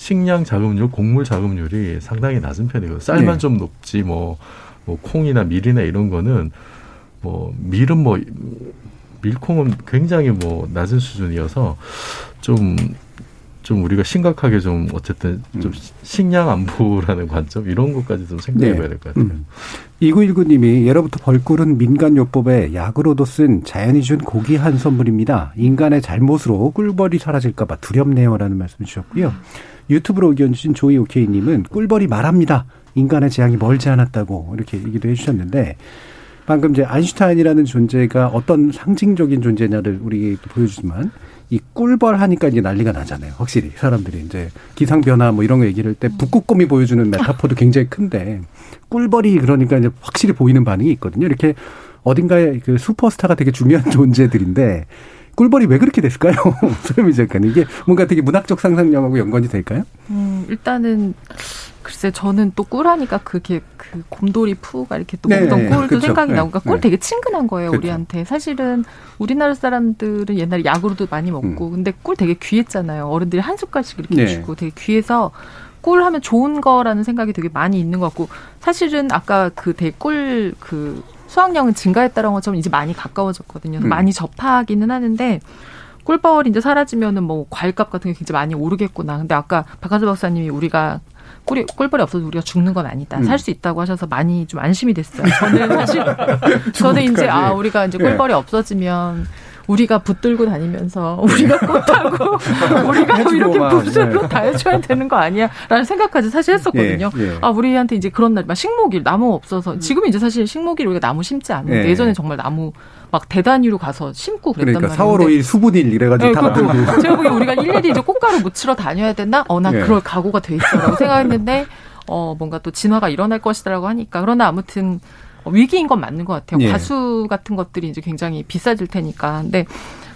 식량 자급률, 곡물 자급률이 상당히 낮은 편이거든요. 쌀만 네. 좀 높지 뭐, 뭐 콩이나 밀이나 이런 거는 뭐 밀은 뭐 밀콩은 굉장히 뭐 낮은 수준이어서 좀, 좀 우리가 심각하게 좀 어쨌든 좀 식량 안보라는 관점 이런 것까지 좀 생각해 봐야 될 것 같아요. 음. 2919님이 예로부터 벌꿀은 민간요법에 약으로도 쓴 자연이 준 고귀한 선물입니다. 인간의 잘못으로 꿀벌이 사라질까 봐 두렵네요라는 말씀 주셨고요. 유튜브로 의견 주신 조이 오케이님은 꿀벌이 말합니다. 인간의 재앙이 멀지 않았다고 이렇게 얘기도 해주셨는데 방금 이제 아인슈타인이라는 존재가 어떤 상징적인 존재냐를 또 보여주지만 이 꿀벌 하니까 이제 난리가 나잖아요. 확실히 사람들이 이제 기상 변화 뭐 이런 거 얘기를 할 때 북극곰이 보여주는 메타포도 굉장히 큰데 꿀벌이 그러니까 이제 확실히 보이는 반응이 있거든요. 이렇게 어딘가에 그 슈퍼스타가 되게 중요한 존재들인데 꿀벌이 왜 그렇게 됐을까요? 소름이 작가님 이게 뭔가 되게 문학적 상상력하고 연관이 될까요? 음, 일단은 글쎄 저는 또 꿀하니까 그게 그 곰돌이 푸가 이렇게 또 네, 먹던 꿀도 그쵸. 생각이 네, 나고 그러니까 꿀 네. 되게 친근한 거예요 그쵸. 우리한테 사실은 우리나라 사람들은 옛날에 약으로도 많이 먹고 근데 꿀 되게 귀했잖아요 어른들이 한 숟갈씩 이렇게 음. 네. 주고 되게 귀해서 꿀 하면 좋은 거라는 생각이 되게 많이 있는 것 같고 사실은 아까 그 되게 꿀그 수확량은 증가했다는 것처럼 이제 많이 가까워졌거든요 음. 많이 접하기는 하는데 꿀벌이 이제 사라지면은 뭐 과일값 같은 게 굉장히 많이 오르겠구나. 근데 아까 박한수 박사님이 우리가 꿀이 꿀벌이 없어도 우리가 죽는 건 아니다. 음. 살수 있다고 하셔서 많이 좀 안심이 됐어요. 저는 사실 저는 이제 아 우리가 이제 꿀벌이 없어지면 우리가 붙들고 다니면서 우리가 꽃하고 우리가 뭐 이렇게 막, 붓으로 네. 다 해줘야 되는 거 아니야라는 생각까지 사실 했었거든요. 예, 예. 아 우리한테 이제 그런 날 막 식목일 나무 없어서 지금 이제 사실 식목일 우리가 나무 심지 않는데 예. 예전에 정말 나무 막 대단위로 가서 심고 그랬단 그러니까 말이에요. 4월 근데 5일 수분일 이래가지고 네, 다 만들고 제가 보기에 우리가 일일이 이제 꽃가루 묻히러 다녀야 되나? 어, 나 예. 그럴 각오가 돼 있어라고 생각했는데, 어, 뭔가 또 진화가 일어날 것이다라고 하니까. 그러나 아무튼 어, 위기인 건 맞는 것 같아요. 예. 가수 같은 것들이 이제 굉장히 비싸질 테니까. 근데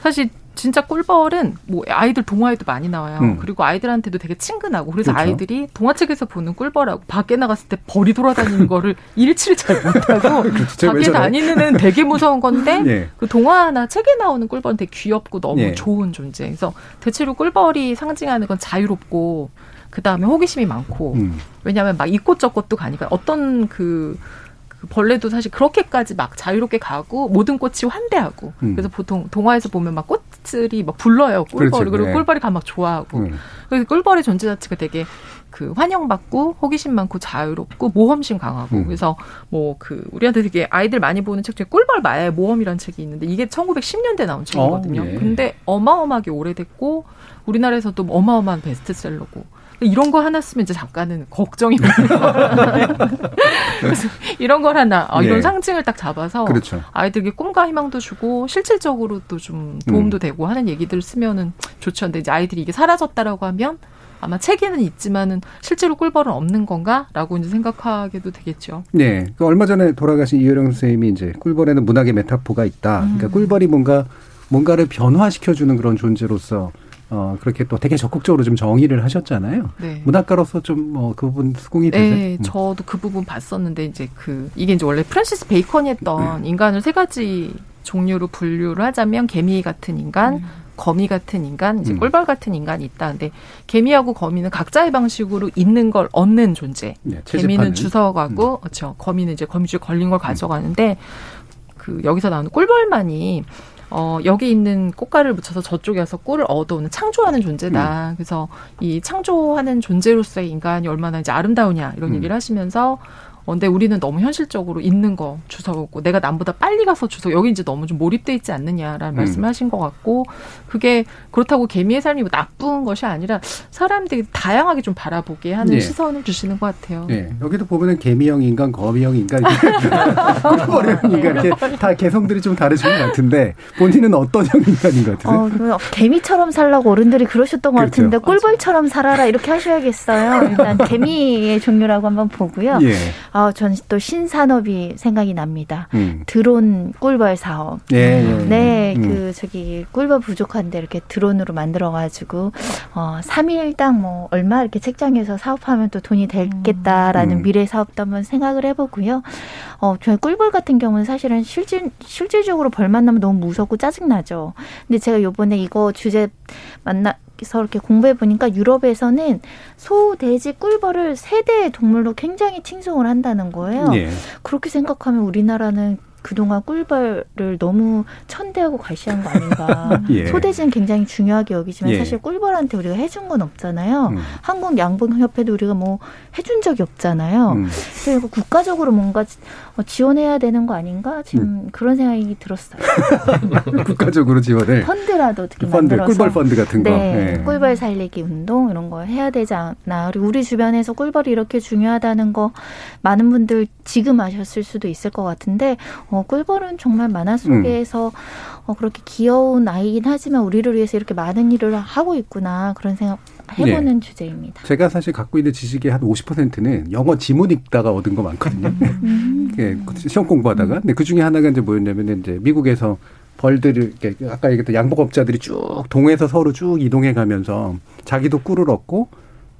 사실 진짜 꿀벌은 뭐 아이들 동화에도 많이 나와요. 음. 그리고 아이들한테도 되게 친근하고 그래서 그렇죠. 아이들이 동화책에서 보는 꿀벌하고 밖에 나갔을 때 벌이 돌아다니는 거를 일치를 잘 못하고 그렇죠. 밖에? 다니는 애는 되게 무서운 건데 예. 그 동화나 책에 나오는 꿀벌은 되게 귀엽고 너무 예. 좋은 존재. 그래서 대체로 꿀벌이 상징하는 건 자유롭고 그 다음에 호기심이 많고 음. 왜냐하면 막 이꽃 저꽃도 가니까 어떤 그, 그 벌레도 사실 그렇게까지 막 자유롭게 가고 모든 꽃이 환대하고 음. 그래서 보통 동화에서 보면 막 꽃들이 막 불러요 꿀벌 그렇죠. 그리고 네. 꿀벌이 가면 막 좋아하고 음. 그래서 꿀벌의 존재 자체가 되게 그 환영받고 호기심 많고 자유롭고 모험심 강하고 음. 그래서 뭐 그 우리한테 되게 아이들 많이 보는 책 중에 꿀벌 마야의 모험이라는 책이 있는데 이게 1910년대 나온 책이거든요. 어, 예. 근데 어마어마하게 오래됐고 우리나라에서도 어마어마한 베스트셀러고 이런 거 하나 쓰면 이제 작가는 걱정이 거예요. 그래서 이런 걸 하나 어, 이런 예. 상징을 딱 잡아서 그렇죠. 아이들에게 꿈과 희망도 주고 실질적으로도 좀 도움도 음. 되고 하는 얘기들 쓰면은 좋죠. 근데 이제 아이들이 이게 사라졌다라고 하면 아마 책에는 있지만은 실제로 꿀벌은 없는 건가라고 이제 생각하게도 되겠죠. 네. 그 얼마 전에 돌아가신 이효령 선생님이 이제 꿀벌에는 문학의 메타포가 있다. 음. 그러니까 꿀벌이 뭔가 뭔가를 변화시켜주는 그런 존재로서 어 그렇게 또 되게 적극적으로 좀 정의를 하셨잖아요. 네. 문학가로서 좀 뭐 그 부분 수긍이 되세요? 네, 음. 저도 그 부분 봤었는데 이제 그 이게 이제 원래 프란시스 베이컨이 했던 인간을 세 가지 종류로 분류를 하자면 개미 같은 인간, 거미 같은 인간, 이제 음. 꿀벌 같은 인간이 있다. 근데 개미하고 거미는 각자의 방식으로 있는 걸 얻는 존재. 네, 개미는. 주워가고, 그렇죠. 거미는 이제 거미줄 걸린 걸 가져가는데 그 여기서 나오는 꿀벌만이 어, 여기 있는 꽃가루를 묻혀서 저쪽에서 꿀을 얻어오는 창조하는 존재다. 그래서 이 창조하는 존재로서의 인간이 얼마나 이제 아름다우냐 이런 음. 얘기를 하시면서 어, 근데 우리는 너무 현실적으로 있는 거 주워오고 내가 남보다 빨리 가서 주워 여기 이제 너무 좀 몰입돼 있지 않느냐라는 음. 말씀하신 것 같고 그게 그렇다고 개미의 삶이 뭐 나쁜 것이 아니라 사람들이 다양하게 좀 바라보게 하는 예. 시선을 주시는 것 같아요. 예, 여기도 보면은 개미형 인간, 거미형 인간, 꿀벌형 인간 이렇게 다 개성들이 좀 다르신 것 같은데 본인은 어떤 형 인간인 것 같으세요? 어, 개미처럼 살라고 어른들이 그러셨던 것 그렇죠. 같은데 꿀벌처럼 살아라 이렇게 하셔야겠어요. 일단 개미의 종류라고 한번 보고요. 예. 아, 저는 또 신산업이 생각이 납니다. 음. 드론 꿀벌 사업. 예, 예, 예. 네, 음. 그 저기 꿀벌 부족한데 이렇게 드론으로 만들어 가지고 어 3일당 뭐 얼마 이렇게 책장에서 사업하면 또 돈이 되겠다라는 음. 미래 사업도 한번 생각을 해 보고요. 어 저희 꿀벌 같은 경우는 사실은 실질 실질적으로 벌만 나면 너무 무섭고 짜증 나죠. 근데 제가 요번에 이거 주제 만나. 서 이렇게 공부해 보니까 유럽에서는 소, 돼지, 꿀벌을 세대의 동물로 굉장히 칭송을 한다는 거예요. 예. 그렇게 생각하면 우리나라는 그동안 꿀벌을 너무 천대하고 과시한 거 아닌가. 예. 소돼지는 굉장히 중요하게 여기지만 예. 사실 꿀벌한테 우리가 해준 건 없잖아요. 음. 한국 양봉협회도 우리가 뭐 해준 적이 없잖아요. 음. 그리고 국가적으로 뭔가 지- 어, 지원해야 되는 거 아닌가? 지금 음. 그런 생각이 들었어요. 국가적으로 지원을 펀드라도 어떻게 펀드, 만들어서 꿀벌 펀드 같은 거. 네, 예. 꿀벌 살리기 운동 이런 거 해야 되지 않나. 그리고 우리 주변에서 꿀벌이 이렇게 중요하다는 거 많은 분들 지금 아셨을 수도 있을 것 같은데 어, 꿀벌은 정말 만화 속에서 어, 그렇게 귀여운 아이긴 하지만 우리를 위해서 이렇게 많은 일을 하고 있구나 그런 생각 해보는 주제입니다. 제가 사실 갖고 있는 지식의 한 50%는 영어 지문 읽다가 얻은 거 많거든요. 예, 시험 공부하다가. 근데 그 중에 하나가 이제 뭐였냐면 이제 미국에서 벌들을 이렇게 아까 얘기했던 양복업자들이 쭉 동에서 서로 쭉 이동해 가면서 자기도 꿀을 얻고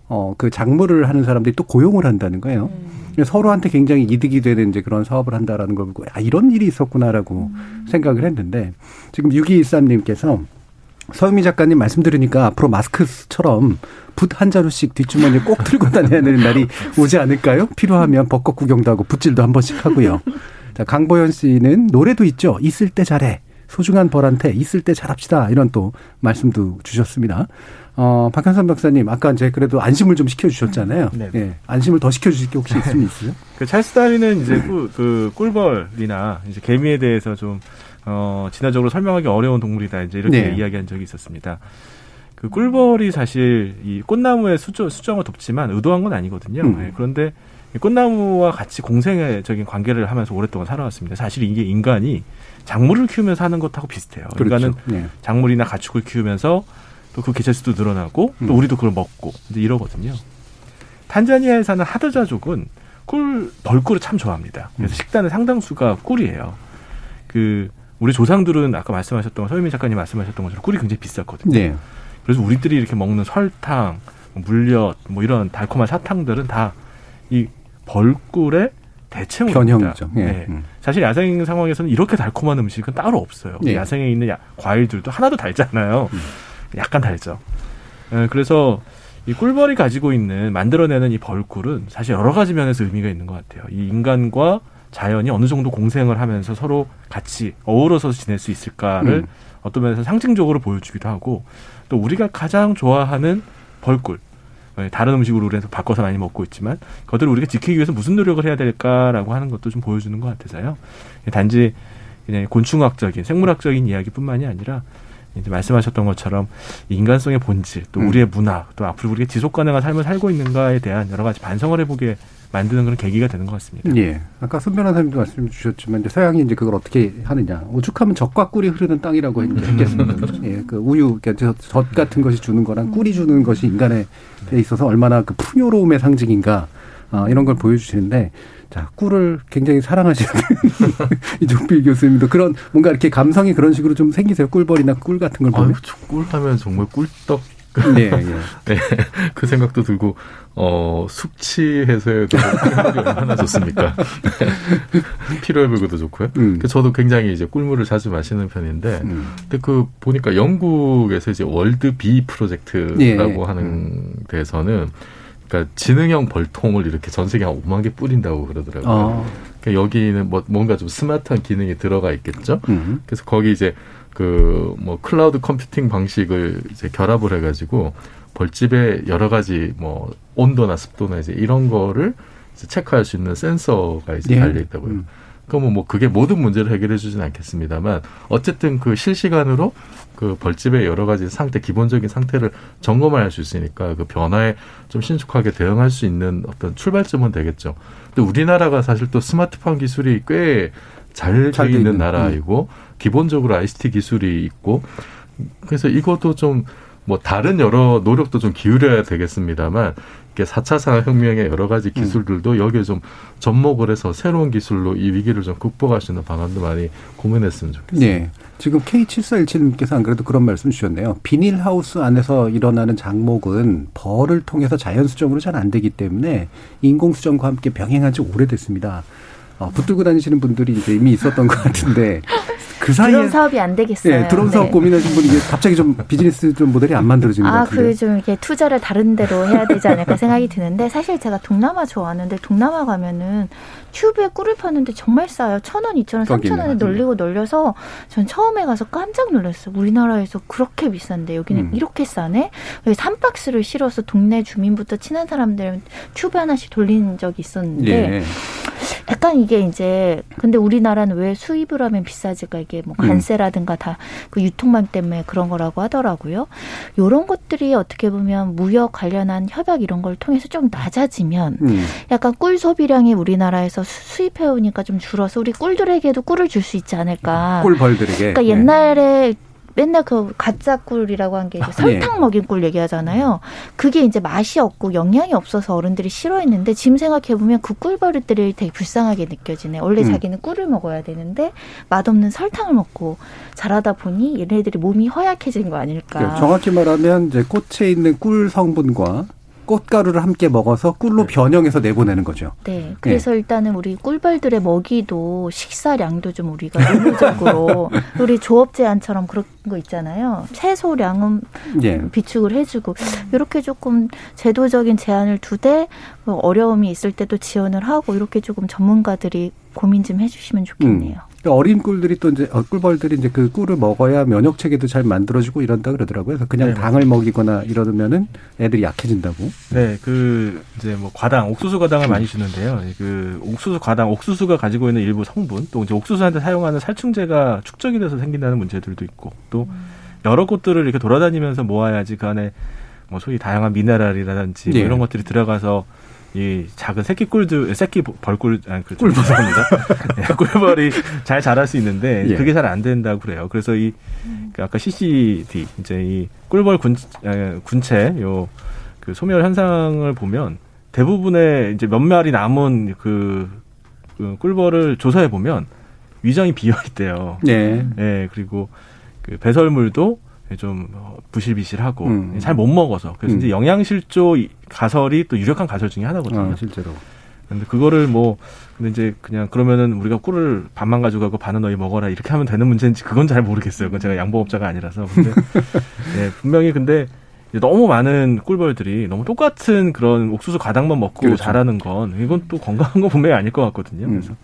어 그 작물을 하는 사람들이 또 고용을 한다는 거예요. 그래서 서로한테 굉장히 이득이 되는 이제 그런 사업을 한다라는 걸 보고 아 이런 일이 있었구나라고 생각을 했는데 지금 6213님께서 서유미 작가님 말씀 들으니까 앞으로 마스크처럼 붓 한 자루씩 뒷주머니에 꼭 들고 다녀야 되는 날이 오지 않을까요? 필요하면 벚꽃 구경도 하고 붓질도 한 번씩 하고요. 자, 강보현 씨는 노래도 있죠. 있을 때 잘해. 소중한 벌한테 있을 때 잘합시다. 이런 또 말씀도 주셨습니다. 어, 박현선 박사님, 아까 이제 그래도 안심을 좀 시켜주셨잖아요. 네. 예. 안심을 더 시켜주실 게 혹시 있으면 있어요? 그 찰스 다윈은 이제 꿀, 그 꿀벌이나 이제 개미에 대해서 좀 어, 진화적으로 설명하기 어려운 동물이다 이제 이렇게 네. 이야기한 적이 있었습니다. 그 꿀벌이 사실 이 꽃나무의 수정, 수정을 돕지만 의도한 건 아니거든요. 음. 예, 그런데 이 꽃나무와 같이 공생애적인 관계를 하면서 오랫동안 살아왔습니다. 사실 이게 인간이 작물을 키우면서 하는 것하고 비슷해요. 그렇죠. 인간은 네. 작물이나 가축을 키우면서 또 그 개체 수도 늘어나고 또 음. 우리도 그걸 먹고 이제 이러거든요. 탄자니아에 사는 하드자족은 꿀 벌꿀을 참 좋아합니다. 음. 그래서 식단의 상당수가 꿀이에요. 그 우리 조상들은 아까 말씀하셨던 서유민 작가님 말씀하셨던 것처럼 꿀이 굉장히 비쌌거든요. 네. 그래서 우리들이 이렇게 먹는 설탕, 뭐 물엿, 뭐 이런 달콤한 사탕들은 다 이 벌꿀의 대체물입니다. 변형이죠. 예. 네. 음. 사실 야생 상황에서는 이렇게 달콤한 음식은 따로 없어요. 예. 야생에 있는 야- 과일들도 하나도 달잖아요. 약간 달죠. 예, 그래서 이 꿀벌이 가지고 있는 만들어내는 이 벌꿀은 사실 여러 가지 면에서 의미가 있는 것 같아요. 이 인간과 자연이 어느 정도 공생을 하면서 서로 같이 어우러서 지낼 수 있을까를 음. 어떤 면에서 상징적으로 보여주기도 하고 또 우리가 가장 좋아하는 벌꿀 예, 다른 음식으로 그래서 바꿔서 많이 먹고 있지만 그것들을 우리가 지키기 위해서 무슨 노력을 해야 될까라고 하는 것도 좀 보여주는 것 같아서요. 단지 그냥 곤충학적인 생물학적인 이야기뿐만이 아니라 이제 말씀하셨던 것처럼 이 인간성의 본질 또 음. 우리의 문화 또 앞으로 우리가 지속 가능한 삶을 살고 있는가에 대한 여러 가지 반성을 해보게 만드는 그런 계기가 되는 것 같습니다. 예. 아까 손 변호사님도 말씀 주셨지만 이제 서양이 이제 그걸 어떻게 하느냐. 오죽하면 젖과 꿀이 흐르는 땅이라고 했겠습니다. 예. 그 우유, 그러니까 저- 젖 같은 것이 주는 거랑 꿀이 주는 것이 인간에 돼 있어서 얼마나 그 풍요로움의 상징인가. 어, 이런 걸 보여주시는데, 자, 꿀을 굉장히 사랑하시는 이종필 교수님도 그런 뭔가 이렇게 감성이 그런 식으로 좀 생기세요. 꿀벌이나 꿀 같은 걸 보면. 아유, 저 꿀하면 정말 꿀떡. 네, 예. 네, 그 생각도 들고 어 숙취 해소에도 얼마나 좋습니까? 피로 회복에도 좋고요. 음. 그 저도 굉장히 이제 꿀물을 자주 마시는 편인데, 근데 그 보니까 영국에서 이제 World Bee Project라고 예. 하는 데서는 그러니까 지능형 벌통을 이렇게 전 세계 한 5만 개 뿌린다고 그러더라고요. 어. 그러니까 여기는 뭐 뭔가 좀 스마트한 기능이 들어가 있겠죠. 음. 그래서 거기 이제 그 뭐 클라우드 컴퓨팅 방식을 이제 결합을 해가지고 벌집에 여러 가지 뭐 온도나 습도나 이제 이런 거를 이제 체크할 수 있는 센서가 이제 예. 달려 있다고요. 음. 그러면 뭐 그게 모든 문제를 해결해 주진 않겠습니다만 어쨌든 그 실시간으로 그 벌집의 여러 가지 상태 기본적인 상태를 점검을 할 수 있으니까 그 변화에 좀 신속하게 대응할 수 있는 어떤 출발점은 되겠죠. 근데 우리나라가 사실 또 스마트폰 기술이 꽤 잘 돼 있는 있는, 나라이고 기본적으로 ICT 기술이 있고 그래서 이것도 좀 뭐 다른 여러 노력도 좀 기울여야 되겠습니다만 이게 4차 산업혁명의 여러 가지 기술들도 여기에 좀 접목을 해서 새로운 기술로 이 위기를 좀 극복할 수 있는 방안도 많이 고민했으면 좋겠습니다. 네. 지금 K7417님께서 안 그래도 그런 말씀 주셨네요. 비닐하우스 안에서 일어나는 장목은 벌을 통해서 자연수정으로 잘 안 되기 때문에 인공수정과 함께 병행한 지 오래됐습니다. 어, 붙들고 다니시는 분들이 이제 이미 있었던 것 같은데 그 사이에 드론 사업이 안 되겠어요. 네, 드론 사업 네. 고민하신 분이 갑자기 좀 비즈니스 좀 모델이 안 만들어지는 것 아, 같은데. 그좀 이렇게 투자를 다른 데로 해야 되지 않을까 생각이 드는데 사실 제가 동남아 좋아하는데 동남아 가면은 튜브에 꿀을 파는데 정말 싸요. 천 원, 이천 원, 삼천 원에 널리고 널려서 전 처음에 가서 깜짝 놀랐어요. 우리나라에서 그렇게 비싼데 여기는 음. 이렇게 싸네? 그래서 한 박스를 실어서 동네 주민부터 친한 사람들 튜브 하나씩 돌린 적이 있었는데 예. 약간 이게 이제 근데 우리나라는 왜 수입을 하면 비싸질까 이게 뭐 음. 관세라든가 다 그 유통망 때문에 그런 거라고 하더라고요. 요런 것들이 어떻게 보면 무역 관련한 협약 이런 걸 통해서 좀 낮아지면 음. 약간 꿀 소비량이 우리나라에서 수- 수입해 오니까 좀 줄어서 우리 꿀들에게도 꿀을 줄 수 있지 않을까. 꿀벌들에게. 그러니까 네. 옛날에 맨날 그 가짜 꿀이라고 한 게 이제 설탕 예. 먹인 꿀 얘기하잖아요. 그게 이제 맛이 없고 영양이 없어서 어른들이 싫어했는데 지금 생각해 보면 그 꿀 버릇들이 되게 불쌍하게 느껴지네. 원래 음. 자기는 꿀을 먹어야 되는데 맛없는 설탕을 먹고 자라다 보니 얘네들이 몸이 허약해진 거 아닐까. 그러니까 정확히 말하면 이제 꽃에 있는 꿀 성분과 꽃가루를 함께 먹어서 꿀로 변형해서 내보내는 거죠. 네. 그래서 일단은 우리 꿀벌들의 먹이도 식사량도 좀 우리가 의무적으로 우리 조업 제한처럼 그런 거 있잖아요. 채소량은 예. 비축을 해주고 이렇게 조금 제도적인 제한을 두되 뭐 어려움이 있을 때도 지원을 하고 이렇게 조금 전문가들이 고민 좀 해주시면 좋겠네요. 그러니까 어린 꿀들이 또 이제 어, 꿀벌들이 이제 그 꿀을 먹어야 면역 체계도 잘 만들어지고 이런다 그러더라고요. 그래서 그냥 네, 당을 먹이거나 이러면은 애들이 약해진다고. 네, 그 이제 뭐 과당, 옥수수 과당을 많이 주는데요. 그 옥수수 과당, 옥수수가 가지고 있는 일부 성분, 또 이제 옥수수한테 사용하는 살충제가 축적이 돼서 생긴다는 문제들도 있고, 또 여러 꽃들을 이렇게 돌아다니면서 모아야지 그 안에 뭐 소위 다양한 미네랄이라든지 뭐 예. 이런 것들이 들어가서 이 작은 새끼 꿀들, 새끼 벌꿀, 아니 그 꿀벌. 죄송합니다. 예, 꿀벌이 잘 자랄 수 있는데 예. 그게 잘 안 된다고 그래요. 그래서 이그 아까 CCD 이제 이 꿀벌 군 에, 군체 요 그 소멸 현상을 보면 대부분의 이제 몇 마리 남은 그, 그 꿀벌을 조사해 보면 위장이 비어 있대요. 네. 예, 그리고 그 배설물도 좀 부실비실하고 음. 잘못 먹어서 그래서 음. 이제 영양실조 이- 가설이 또 유력한 가설 중에 하나거든요. 아, 실제로. 근데 그거를 뭐 근데 이제 그냥 그러면은 우리가 꿀을 반만 가져가고 반은 너희 먹어라 이렇게 하면 되는 문제인지 그건 잘 모르겠어요. 그건 제가 양봉업자가 아니라서. 근데 예, 분명히 근데 너무 많은 꿀벌들이 너무 똑같은 그런 옥수수 가당만 먹고 그렇죠. 자라는 건 이건 또 건강한 건 분명히 아닐 것 같거든요. 음. 그래서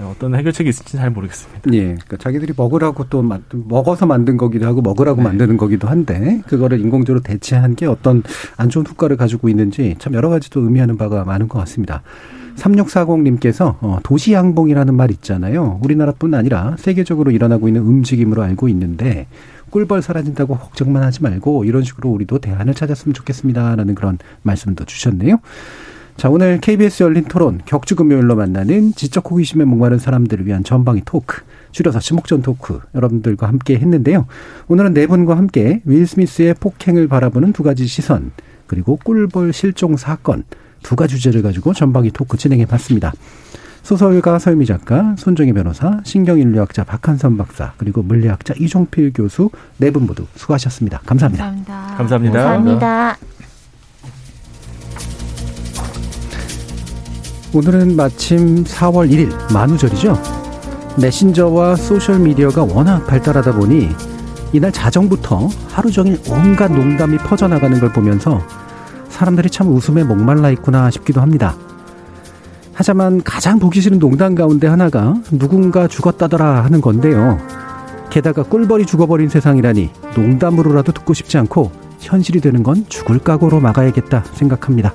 어떤 해결책이 있을지는 잘 모르겠습니다. 예. 그러니까 자기들이 먹으라고 또 만- 먹어서 만든 거기도 하고 먹으라고 네. 만드는 거기도 한데 그거를 인공적으로 대체한 게 어떤 안 좋은 효과를 가지고 있는지 참 여러 가지 또 의미하는 바가 많은 것 같습니다. 3640님께서 어, 도시양봉이라는 말 있잖아요. 우리나라뿐 아니라 세계적으로 일어나고 있는 움직임으로 알고 있는데 꿀벌 사라진다고 걱정만 하지 말고 이런 식으로 우리도 대안을 찾았으면 좋겠습니다라는 그런 말씀도 주셨네요. 자, 오늘 KBS 열린 토론 격주 금요일로 만나는 지적 호기심에 목마른 사람들을 위한 전방위 토크, 줄여서 지목전 토크 여러분들과 함께 했는데요. 오늘은 네 분과 함께 윌 스미스의 폭행을 바라보는 두 가지 시선, 그리고 꿀벌 실종 사건 두 가지 주제를 가지고 전방위 토크 진행해 봤습니다. 소설가 서유미 작가, 손정희 변호사, 신경인류학자 박한선 박사, 그리고 물리학자 이종필 교수 네 분 모두 수고하셨습니다. 감사합니다. 감사합니다. 감사합니다. 감사합니다. 오늘은 마침 4월 1일 만우절이죠. 메신저와 소셜미디어가 워낙 발달하다 보니 이날 자정부터 하루 종일 온갖 농담이 퍼져나가는 걸 보면서 사람들이 참 웃음에 목말라 있구나 싶기도 합니다. 하지만 가장 보기 싫은 농담 가운데 하나가 누군가 죽었다더라 하는 건데요. 게다가 꿀벌이 죽어버린 세상이라니 농담으로라도 듣고 싶지 않고 현실이 되는 건 죽을 각오로 막아야겠다 생각합니다.